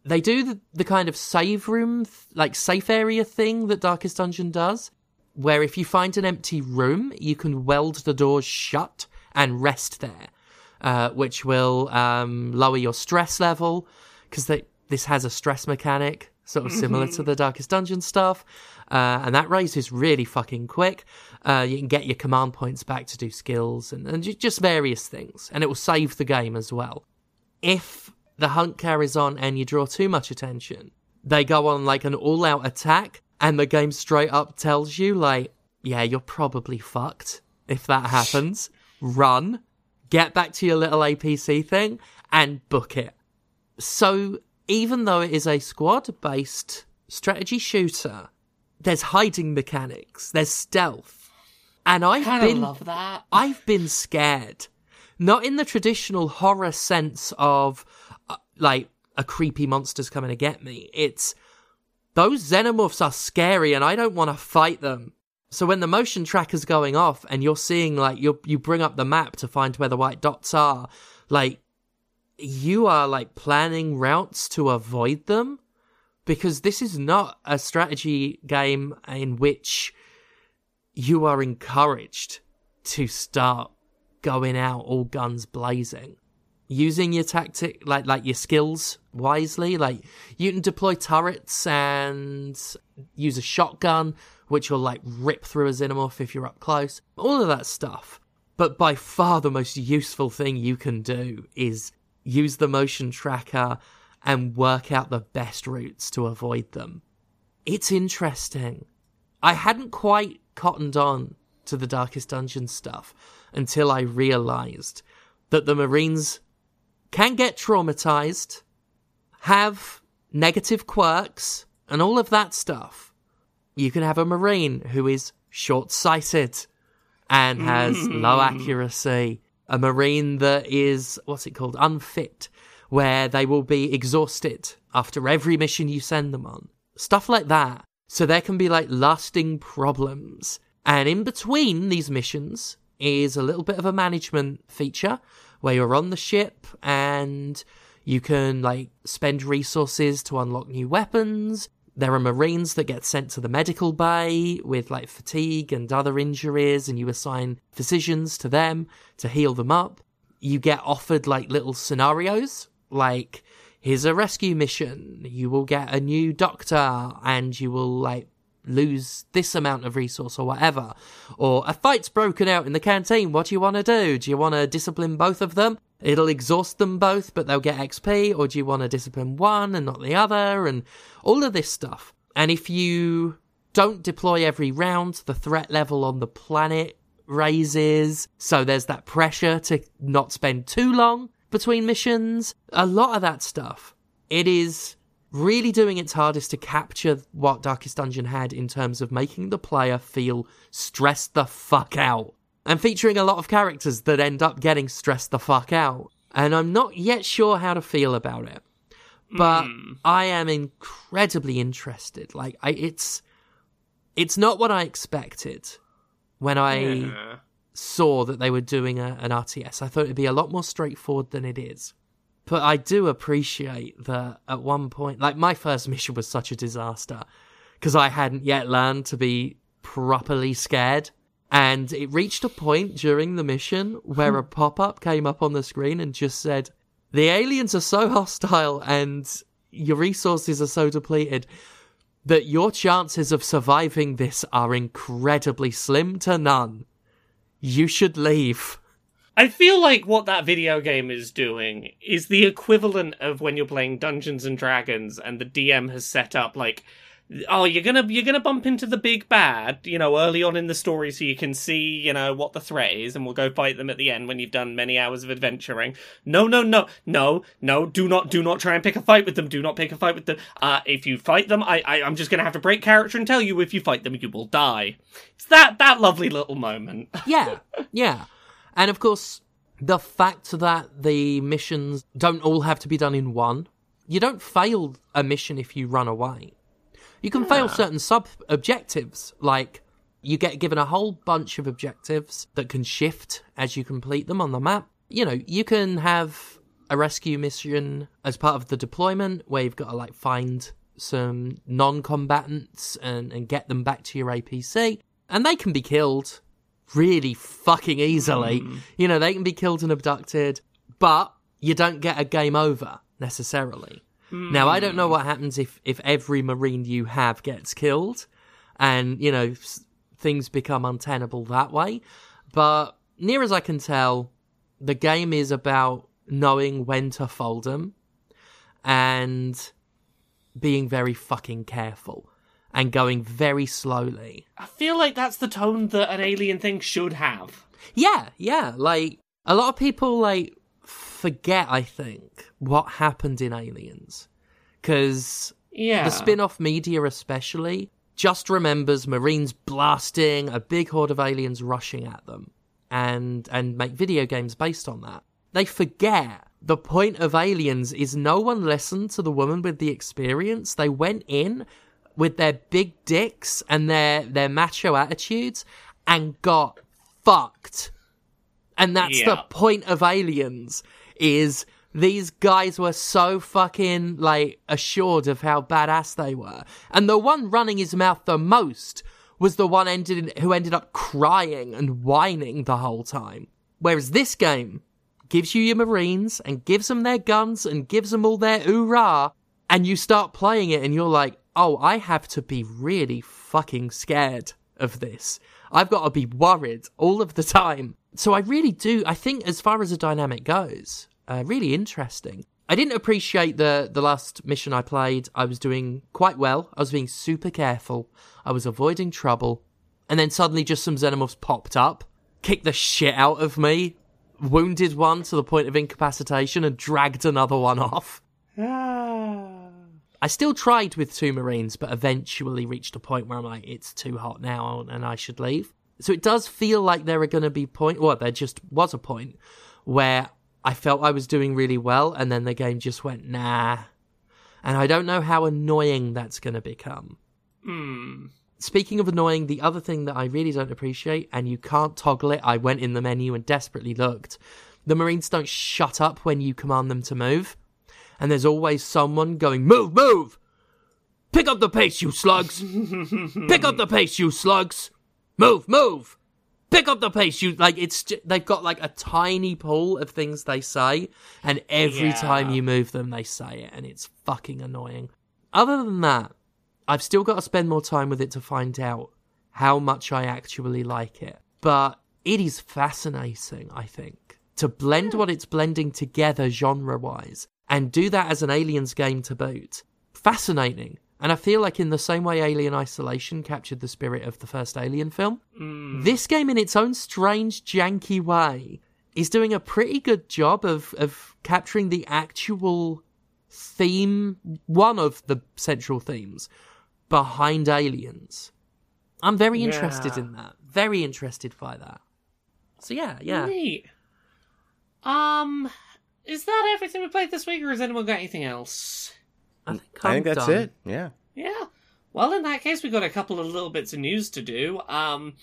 They do the, the kind of save room, like safe area thing that Darkest Dungeon does, where if you find an empty room, you can weld the doors shut and rest there, uh, which will um, lower your stress level because this has a stress mechanic sort of similar to the Darkest Dungeon stuff, uh, and that raises really fucking quick. Uh, you can get your command points back to do skills and, and just various things, and it will save the game as well. If the hunt carries on and you draw too much attention, they go on like an all out attack, and the game straight up tells you, like, yeah, you're probably fucked if that happens. Run, get back to your little APC thing, and book it. So, even though it is a squad based strategy shooter, there's hiding mechanics, there's stealth. And I've been love that. I've been scared. Not in the traditional horror sense of uh, like a creepy monster's coming to get me. It's those xenomorphs are scary and I don't want to fight them. So when the motion tracker's going off and you're seeing like you you bring up the map to find where the white dots are, like you are like planning routes to avoid them? Because this is not a strategy game in which you are encouraged to start going out all guns blazing. Using your tactic like like your skills wisely like you can deploy turrets and use a shotgun which will like rip through a xenomorph if you're up close all of that stuff. But by far the most useful thing you can do is use the motion tracker and work out the best routes to avoid them. It's interesting. I hadn't quite cottoned on to the Darkest Dungeon stuff until I realized that the Marines can get traumatized, have negative quirks, and all of that stuff. You can have a Marine who is short sighted and has low *laughs* accuracy, a Marine that is, what's it called, unfit, where they will be exhausted after every mission you send them on. Stuff like that. So there can be like lasting problems. And in between these missions is a little bit of a management feature where you're on the ship and you can like spend resources to unlock new weapons. There are Marines that get sent to the medical bay with like fatigue and other injuries, and you assign physicians to them to heal them up. You get offered like little scenarios, like here's a rescue mission. You will get a new doctor, and you will like lose this amount of resource or whatever. Or a fight's broken out in the canteen. What do you want to do? Do you want to discipline both of them? It'll exhaust them both, but they'll get XP. Or do you want to discipline one and not the other? And all of this stuff. And if you don't deploy every round, the threat level on the planet raises. So there's that pressure to not spend too long between missions. A lot of that stuff. It is really doing its hardest to capture what Darkest Dungeon had in terms of making the player feel stressed the fuck out. And featuring a lot of characters that end up getting stressed the fuck out. And I'm not yet sure how to feel about it. But Hmm. I am incredibly interested. Like I it's it's not what I expected when I Yeah. saw that they were doing a, an RTS. I thought it'd be a lot more straightforward than it is. But I do appreciate that at one point, like my first mission was such a disaster because I hadn't yet learned to be properly scared. And it reached a point during the mission where a *laughs* pop up came up on the screen and just said, The aliens are so hostile and your resources are so depleted that your chances of surviving this are incredibly slim to none. You should leave. I feel like what that video game is doing is the equivalent of when you're playing Dungeons and Dragons and the DM has set up like oh you're to you're to bump into the big bad, you know, early on in the story so you can see, you know, what the threat is and we'll go fight them at the end when you've done many hours of adventuring. No, no, no. No, no, do not do not try and pick a fight with them. Do not pick a fight with them. Uh if you fight them, I, I I'm just to have to break character and tell you if you fight them you will die. It's that that lovely little moment. *laughs* Yeah, yeah. And of course, the fact that the missions don't all have to be done in one, you don't fail a mission if you run away. You can fail certain sub objectives, like you get given a whole bunch of objectives that can shift as you complete them on the map. You know, you can have a rescue mission as part of the deployment where you've got to like find some non-combatants and, and get them back to your APC, and they can be killed really fucking easily. Hmm. You know, they can be killed and abducted, but you don't get a game over necessarily. Now, I don't know hmm. what happens if, if every Marine you have gets killed and, you know, s- things become untenable that way. But near as I can tell, the game is about knowing when to fold them and being very fucking careful and going very slowly. I feel like that's the tone that an alien thing should have. Yeah, yeah. Like a lot of people like forget, I think, what happened in Aliens. Cause Yeah. the spin-off media especially just remembers Marines blasting a big horde of aliens rushing at them and and make video games based on that. They forget the point of aliens is no one listened to the woman with the experience. They went in with their big dicks and their their macho attitudes and got fucked. And that's the point of aliens is these guys were so fucking like assured of how badass they were. And the one running his mouth the most was the one ended who ended up crying and whining the whole time. Whereas this game gives you your Marines and gives them their guns and gives them all their oorah, and you start playing it and you're like, oh, I have to be really fucking scared of this. I've got to be worried all of the *laughs* time. So I really do, I think as far as the dynamic goes, uh, really interesting. I didn't appreciate the the last mission I played. I was doing quite well. I was being super careful. I was avoiding trouble, and then suddenly just some xenomorphs popped up, kicked the shit out of me, wounded one to the point of incapacitation, and dragged another one off. I still tried with two Marines, but eventually reached a point where I'm like, it's too hot now and I should leave. So it does feel like there are going to be point, well, there just was a point where I felt I was doing really well, and then the game just went, nah. And I don't know how annoying that's going to become. Hmm. Speaking of annoying, the other thing that I really don't appreciate, and you can't toggle it, I went in the menu and desperately looked. The Marines don't shut up when you command them to move. And there's always someone going, move, move! Pick up the pace, you slugs! *laughs* Pick up the pace, you slugs! Move, move! Pick up the pace, you like. It's they've got like a tiny pool of things they say, and every Yeah. time you move them, they say it, and it's fucking annoying. Other than that, I've still got to spend more time with it to find out how much I actually like it. But it is fascinating, I think, to blend hmm. what it's blending together genre wise and do that as an Aliens game to boot. Fascinating. And I feel like, in the same way Alien Isolation captured the spirit of the first Alien film, this game, in its own strange, janky way, is doing a pretty good job of, of capturing the actual theme, one of the central themes behind Aliens. I'm very interested Yeah. in that. Very interested by that. So yeah, yeah. Neat. Um, is that everything we played this week, or has anyone got anything else? I think, I I'm think that's done. it. Yeah. Yeah. Well, in that case, we've got a couple of little bits of news to do. Um,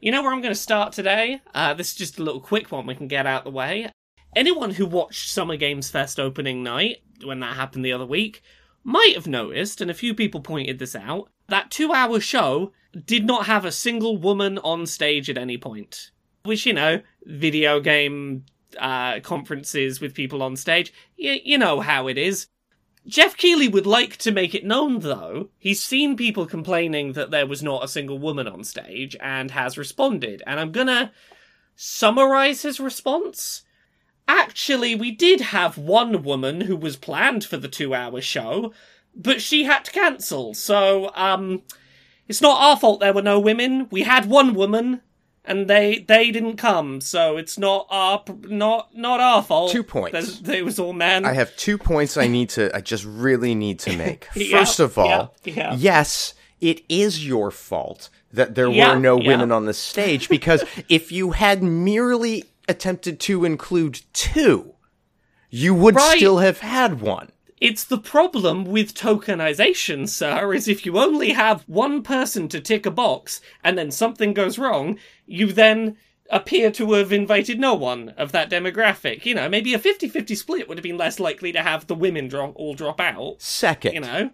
you know where I'm going to start today? Uh, this is just a little quick one we can get out the way. Anyone who watched Summer Games Fest opening night, when that happened the other week, might have noticed, and a few people pointed this out, that two hour show did not have a single woman on stage at any point. Which, you know, video game uh, conferences with people on stage, y- you know how it is. Geoff Keighley would like to make it known, though. He's seen people complaining that there was not a single woman on stage and has responded. And I'm gonna summarize his response. Actually, we did have one woman who was planned for the two hour show, but she had to cancel. So, um, it's not our fault there were no women. We had one woman. And they they didn't come, so it's not our not not our fault. Two points. They was all men. I have two points I need to, I just really need to *laughs* make. Yeah, First of all, yeah, yeah. yes, it is your fault that there were no women on the stage because *laughs* if you had merely attempted to include two, you would Right. still have had one. It's the problem with tokenization, sir, is if you only have one person to tick a box and then something goes wrong, you then appear to have invited no one of that demographic. You know, maybe a 50 50 split would have been less likely to have the women drop, all drop out. Second, You know?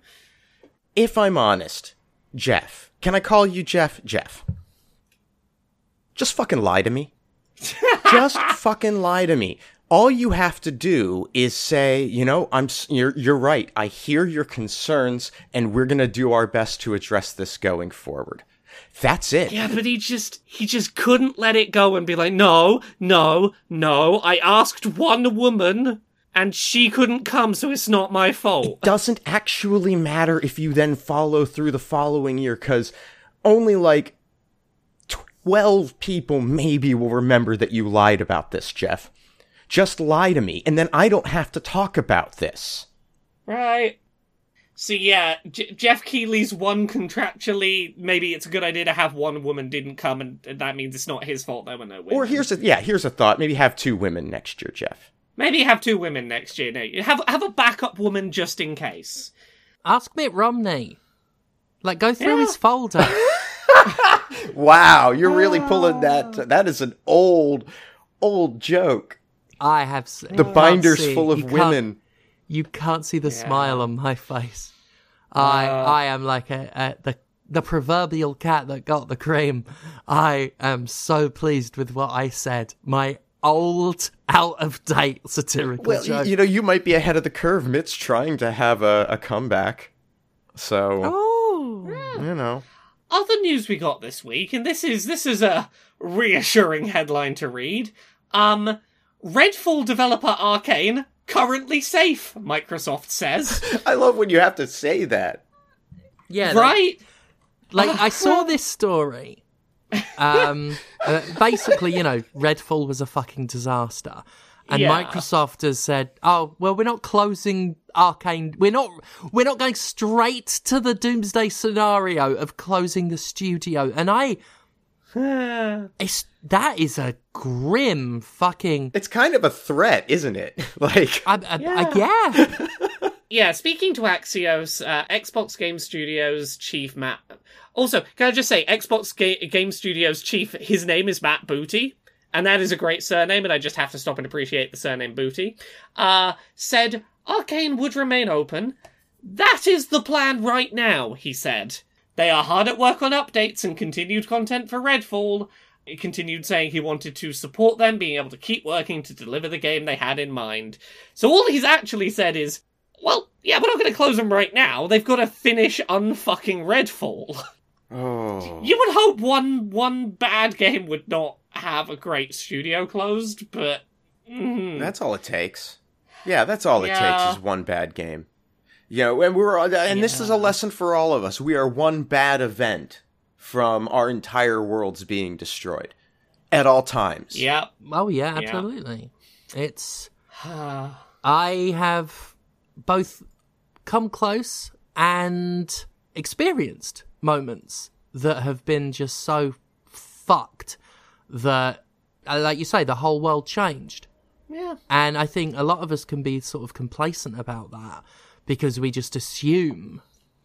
if I'm honest, Geoff, can I call you Geoff? Geoff. Just fucking lie to me. *laughs* Just fucking lie to me. All you have to do is say, you know, I'm you're you're right. I hear your concerns and we're going to do our best to address this going forward. That's it. Yeah, but he just he just couldn't let it go and be like, no, no, no. I asked one woman and she couldn't come, so it's not my fault. It doesn't actually matter if you then follow through the following year because only like 12 people maybe will remember that you lied about this, Geoff. Just lie to me, and then I don't have to talk about this. Right. So yeah, J- Geoff Keighley's one contractually. Maybe it's a good idea to have one woman didn't come, and, and that means it's not his fault there were no women. Or here's a yeah, here's a thought. Maybe have two women next year, Geoff. maybe have two women next year. No, you have have a backup woman just in case. Ask Mitt Romney. Like, go through Yeah. his folder. *laughs* Wow, you're really pulling that. That is an old, old joke. I have. s- The binder's see- full of you women. You can't see the smile on my face. I I am like a, a the the proverbial cat that got the cream. I am so pleased with what I said. My old, out of date satirical Well, joke. y- you know, you might be ahead of the curve. Mitt's trying to have a, a comeback, so oh, you know. Other news we got this week, and this is this is a reassuring headline to read. Um, Redfall developer Arkane currently safe, Microsoft says. *laughs* I love when you have to say that. Yeah, like- right? like I *laughs* saw this story. Um, *laughs* uh, basically, you know, Redfall was a fucking disaster, and Yeah. Microsoft has said, "Oh, well, we're not closing Arkane. We're not. We're not going straight to the doomsday scenario of closing the studio." And I, *sighs* it's that is a grim fucking. It's kind of a threat, isn't it? *laughs* like, I, I, I, yeah. *laughs* Yeah, speaking to Axios, uh, Xbox Game Studios chief Matt. Also, can I just say, Xbox Ga- Game Studios chief, his name is Matt Booty, and that is a great surname, and I just have to stop and appreciate the surname Booty. Uh, said Arkane would remain open. That is the plan right now, he said. They are hard at work on updates and continued content for Redfall. He continued saying he wanted to support them being able to keep working to deliver the game they had in mind. So all he's actually said is, well, yeah, we're not going to close them right now. They've got to finish unfucking Redfall. oh. You would hope one one bad game would not have a great studio closed, but mm, That's all it takes. Yeah, that's all it takes is one bad game. You know, and we're and this is a lesson for all of us. We are one bad event from our entire worlds being destroyed at all times. yeah. Oh yeah, Yeah. absolutely. It's. *sighs* I have both come close and experienced moments that have been just so fucked that, uh, like you say, the whole world changed. yeah. And I think a lot of us can be sort of complacent about that because we just assume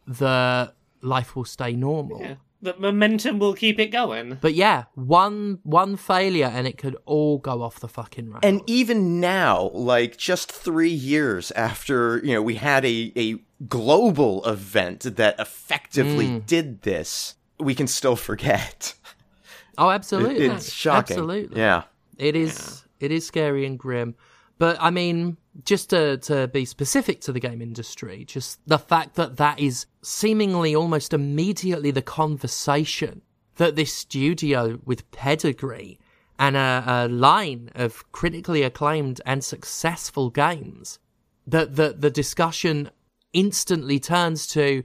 that life will stay normal. Yeah. The momentum will keep it going. But yeah, one one failure and it could all go off the fucking rails. And even now, like just three years after, you know, we had a, a global event that effectively Mm. did this, we can still forget. *laughs* oh, absolutely, It's shocking. Absolutely, Yeah. It is it is scary and grim. But I mean, just to to be specific to the game industry, just the fact that that is seemingly almost immediately the conversation that this studio with pedigree and a, a line of critically acclaimed and successful games that the the discussion instantly turns to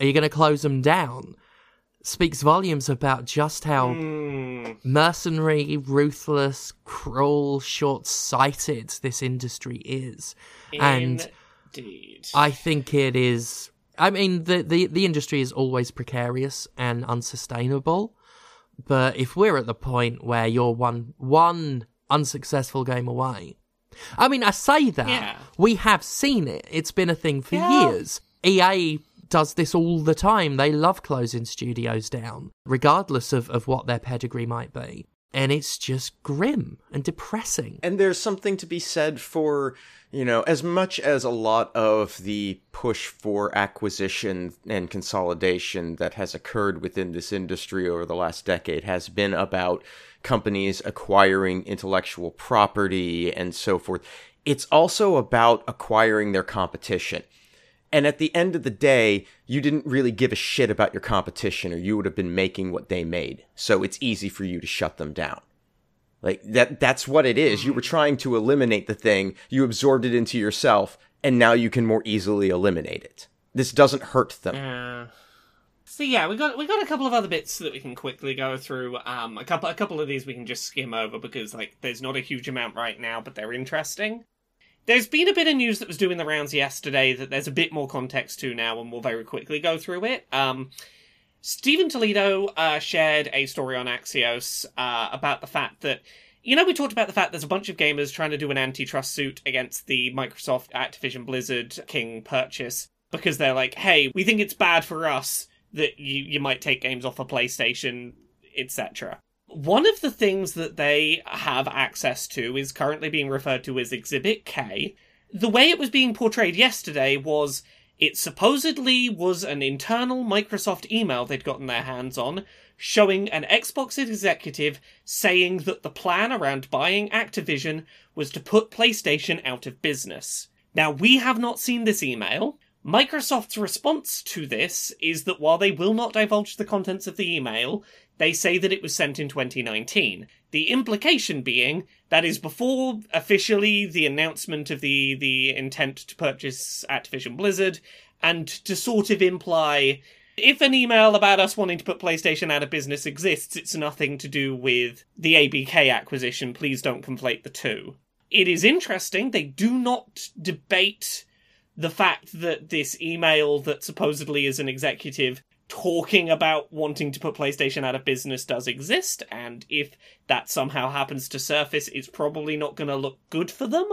are you going to close them down speaks volumes about just how hmm. mercenary, ruthless, cruel, short sighted this industry is. And Indeed. I think it is. I mean, the, the, the industry is always precarious and unsustainable. But if we're at the point where you're one one unsuccessful game away, I mean, I say that Yeah. we have seen it. It's been a thing for Yeah. years. EA does this all the time. They love closing studios down, regardless of, of what their pedigree might be. And it's just grim and depressing. And there's something to be said for, you know, as much as a lot of the push for acquisition and consolidation that has occurred within this industry over the last decade has been about companies acquiring intellectual property and so forth. It's also about acquiring their competition. And at the end of the day, you didn't really give a shit about your competition or you would have been making what they made. So it's easy for you to shut them down. Like that that's what it is. You were trying to eliminate the thing, you absorbed it into yourself, and now you can more easily eliminate it. This doesn't hurt them. Uh, so yeah, we got we got a couple of other bits that we can quickly go through. Um, a couple a couple of these we can just skim over because like there's not a huge amount right now, but they're interesting. There's been a bit of news that was doing the rounds yesterday that there's a bit more context to now, and we'll very quickly go through it. Um, Stephen Totilo uh, shared a story on Axios uh, about the fact that you know we talked about the fact there's a bunch of gamers trying to do an antitrust suit against the Microsoft Activision Blizzard King purchase because they're like, hey, we think it's bad for us that you you might take games off a PlayStation, etc. One of the things that they have access to is currently being referred to as Exhibit K. The way it was being portrayed yesterday was it supposedly was an internal Microsoft email they'd gotten their hands on showing an Xbox executive saying that the plan around buying Activision was to put PlayStation out of business. Now, we have not seen this email. Microsoft's response to this is that while they will not divulge the contents of the email, they say that it was sent in 2019. The implication being that is before officially the announcement of the the intent to purchase Activision Blizzard, and to sort of imply if an email about us wanting to put PlayStation out of business exists, it's nothing to do with the ABK acquisition. Please don't conflate the two. It is interesting. They do not debate the fact that this email that supposedly is an executive talking about wanting to put PlayStation out of business does exist, and if that somehow happens to surface, it's probably not going to look good for them.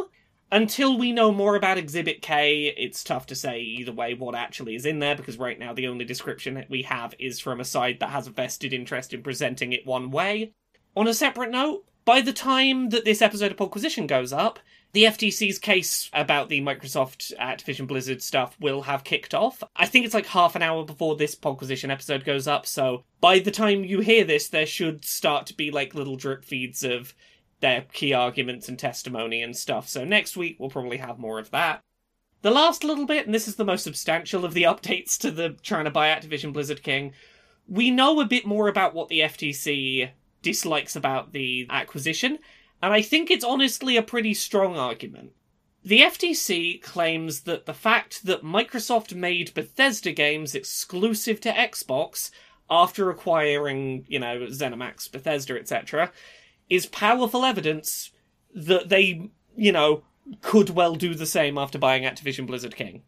Until we know more about Exhibit K, it's tough to say either way what actually is in there, because right now the only description we have is from a side that has a vested interest in presenting it one way. On a separate note, by the time that this episode of Podquisition goes up, the FTC's case about the Microsoft Activision Blizzard stuff will have kicked off. I think it's like half an hour before this Podquisition episode goes up, so by the time you hear this, there should start to be like little drip feeds of their key arguments and testimony and stuff. So next week we'll probably have more of that. The last little bit, and this is the most substantial of the *laughs* updates to the trying to buy Activision Blizzard King, we know a bit more about what the FTC dislikes about the acquisition, and I think it's honestly a pretty strong argument. The FTC claims that the fact that Microsoft made Bethesda games exclusive to Xbox after acquiring, you know, ZeniMax, Bethesda, etc., is powerful evidence that they, you know, could well do the same after buying Activision Blizzard King.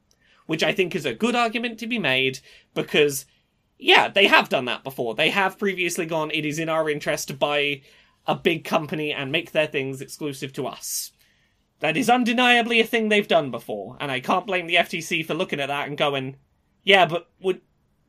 Which I think is a good argument to be made because, yeah, they have done that before. They have previously gone, it is in our interest to buy a big company and make their things exclusive to us. That is undeniably a thing they've done before, and I can't blame the FTC for looking at that and going, yeah, but would,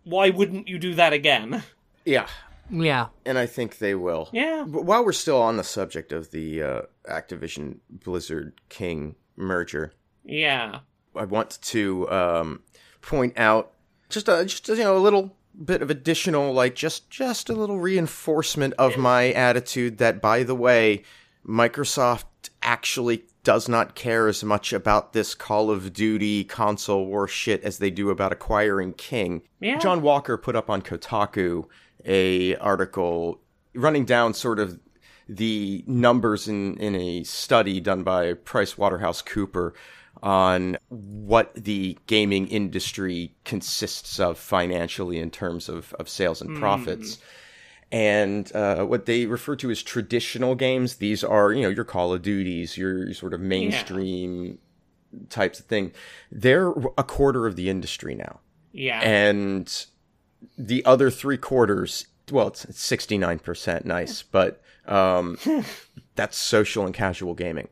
why wouldn't you do that again? Yeah, Yeah. and I think they will. Yeah. But while we're still on the subject of the uh, Activision Blizzard King merger, Yeah. I want to um, point out just a, just you know a little bit of additional like just just a little reinforcement of my attitude that by the way Microsoft actually does not care as much about this Call of Duty console war shit as they do about acquiring King. Yeah. John Walker put up on Kotaku a article running down sort of the numbers in, in a study done by Price Waterhouse Cooper on what the gaming industry consists of financially in terms of, of sales and profits. And uh, what they refer to as traditional games, these are, you know, your Call of Duties, your sort of mainstream types of thing. They're a quarter of the industry now Yeah. and the other three quarters well it's 69% nice but um *laughs* that's social and casual gaming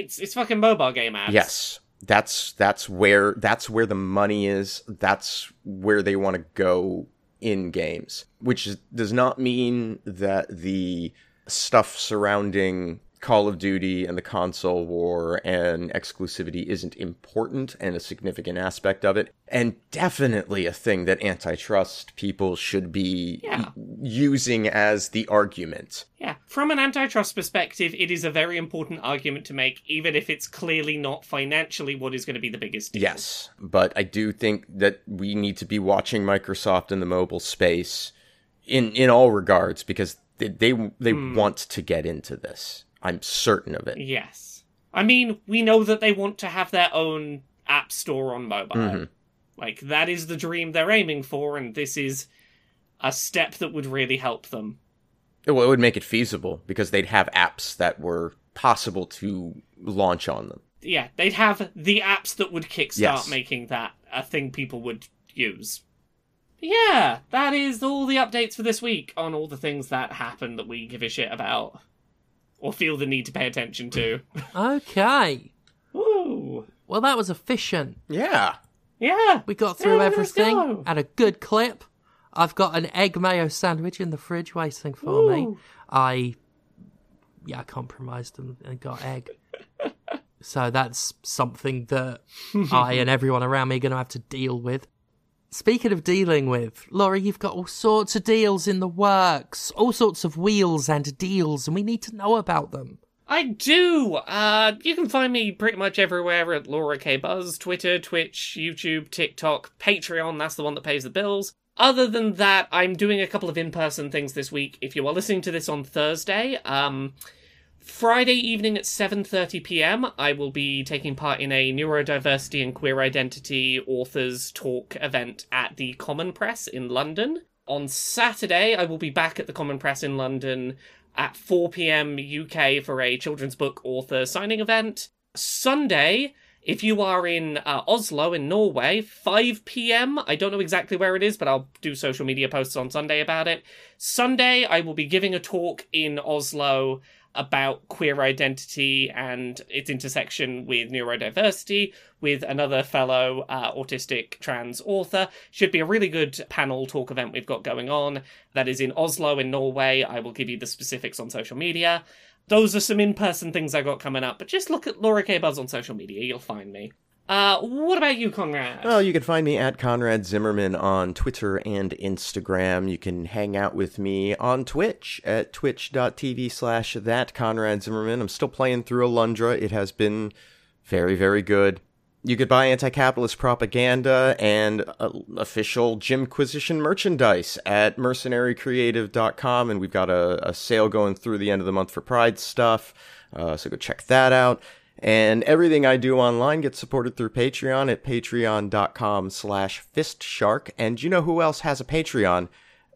it's it's fucking mobile game ads. yes that's that's where that's where the money is that's where they want to go in games which is, does not mean that the stuff surrounding Call of Duty and the console war and exclusivity isn't important and a significant aspect of it, and definitely a thing that antitrust people should be Yeah. using as the argument. Yeah. From an antitrust perspective, it is a very important argument to make, even if it's clearly not financially what is going to be the biggest deal. Yes, but I do think that we need to be watching Microsoft in the mobile space in in all regards because they they, they hmm. want to get into this. I'm certain of it. Yes. I mean, we know that they want to have their own app store on mobile. Mhm. Like, that is the dream they're aiming for, and this is a step that would really help them. Well, it would make it feasible because they'd have apps that were possible to launch on them. Yeah, they'd have the apps that would kickstart Yes. making that a thing people would use. Yeah, that is all the updates for this week on all the things that happen that we give a shit about. Or feel the need to pay attention to. Okay. Woo! Well, that was efficient. Yeah. Yeah! We got through Yeah, everything go. at a good clip. I've got an egg mayo sandwich in the fridge waiting for me. I, yeah, I compromised and, and got egg. *laughs* so that's something that *laughs* I and everyone around me are going to have to deal with. Speaking of dealing with, Laurie, you've got all sorts of deals in the works, all sorts of wheels and deals, and we need to know about them. I do. Uh, you can find me pretty much everywhere at Laura K Buzz, Twitter, Twitch, YouTube, TikTok, Patreon. That's the one that pays the bills. other than that, I'm doing a couple of in-person things this week. If you are listening to this on Thursday, um, Friday evening at 7:30 p.m., I will be taking part in a neurodiversity and queer identity authors talk event at the Common Press in London. On Saturday, I will be back at the Common Press in London at 4 p.m. UK for a children's book author signing event. Sunday, if you are in uh, Oslo in Norway, 5 p.m. I don't know exactly where it is, but I'll do social media posts on Sunday about it. Sunday, I will be giving a talk in Oslo about queer identity and its intersection with neurodiversity with another fellow uh, autistic trans author. Should be a really good panel talk event we've got going on. That is in Oslo in Norway. I will give you the specifics on social media. Those are some in person things I got coming up, but just look at Laura K. Buzz on social media, you'll find me. Uh, what about you, Conrad? Well, you can find me at Conrad Zimmerman on Twitter and Instagram. You can hang out with me on Twitch at twitch.tv slash that Conrad Zimmerman. I'm still playing through Alundra. It has been very, very good. You could buy anti-capitalist propaganda and uh, official Jimquisition merchandise at mercenarycreative.com, and we've got a, a, sale going through the end of the month for Pride stuff, uh, so go check that out. And everything I do online gets supported through Patreon at patreon.com slash fistshark. And you know who else has a Patreon?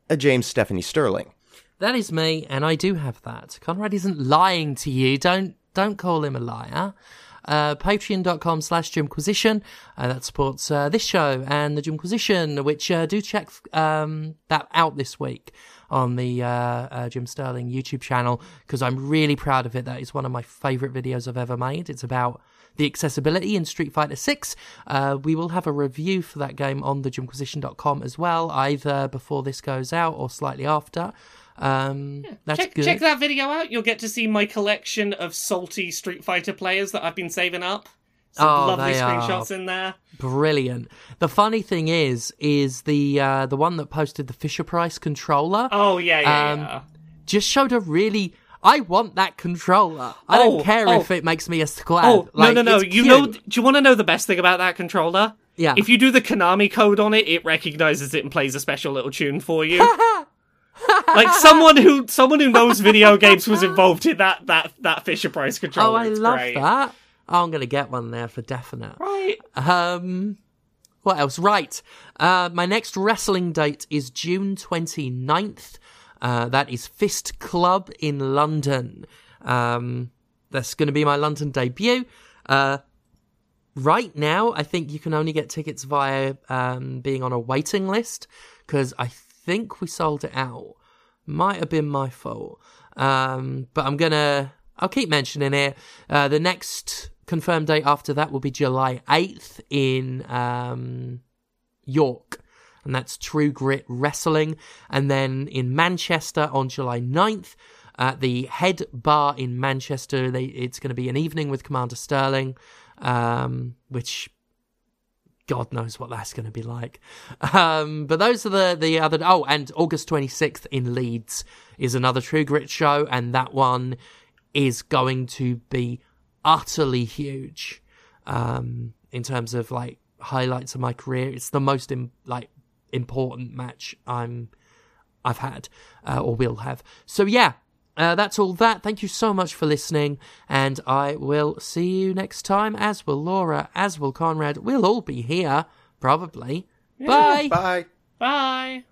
A James Stephanie Sterling. That is me, and I do have that. Conrad isn't lying to you. Don't don't call him a liar. Uh, Patreon.com slash Jimquisition. Uh, that supports uh, this show and the Jimquisition, which uh, do check um, that out this week on the uh, uh, Jim Sterling YouTube channel because I'm really proud of it. That is one of my favorite videos I've ever made. It's about the accessibility in Street Fighter 6. Uh, we will have a review for that game on thejimquisition.com as well, either before this goes out or slightly after. Um, yeah. that's check, good. check that video out. You'll get to see my collection of salty Street Fighter players that I've been saving up. Some oh, lovely screenshots in there. Brilliant. The funny thing is, is the uh, the one that posted the Fisher Price controller. Oh yeah, yeah, um, yeah. Just showed a really. I want that controller. I oh, don't care oh. if it makes me a squad. Oh like, no, no, no! You know? Do you want to know the best thing about that controller? Yeah. If you do the Konami code on it, it recognizes it and plays a special little tune for you. *laughs* like someone who someone who knows video games was involved in that that that Fisher Price controller. Oh, I it's love great. that. Oh, I'm going to get one there for definite. Right. Um, what else? Right. Uh, my next wrestling date is June 29th. Uh, that is Fist Club in London. Um, that's going to be my London debut. Uh, right now, I think you can only get tickets via um, being on a waiting list because I think we sold it out. Might have been my fault. Um, but I'm to, I'll keep mentioning it. Uh, the next confirmed date after that will be July 8th in um, York. And that's True Grit Wrestling. And then in Manchester on July 9th, at the Head Bar in Manchester, they, it's going to be an evening with Commander Sterling, um, which God knows what that's going to be like. Um, but those are the, the other. Oh, and August 26th in Leeds is another True Grit show, and that one is going to be utterly huge um, in terms of like highlights of my career. It's the most Im- like important match I'm I've had uh, or will have. So yeah, uh, that's all that. Thank you so much for listening, and I will see you next time. As will Laura, as will Conrad. We'll all be here probably. Yeah. Bye. Bye. Bye.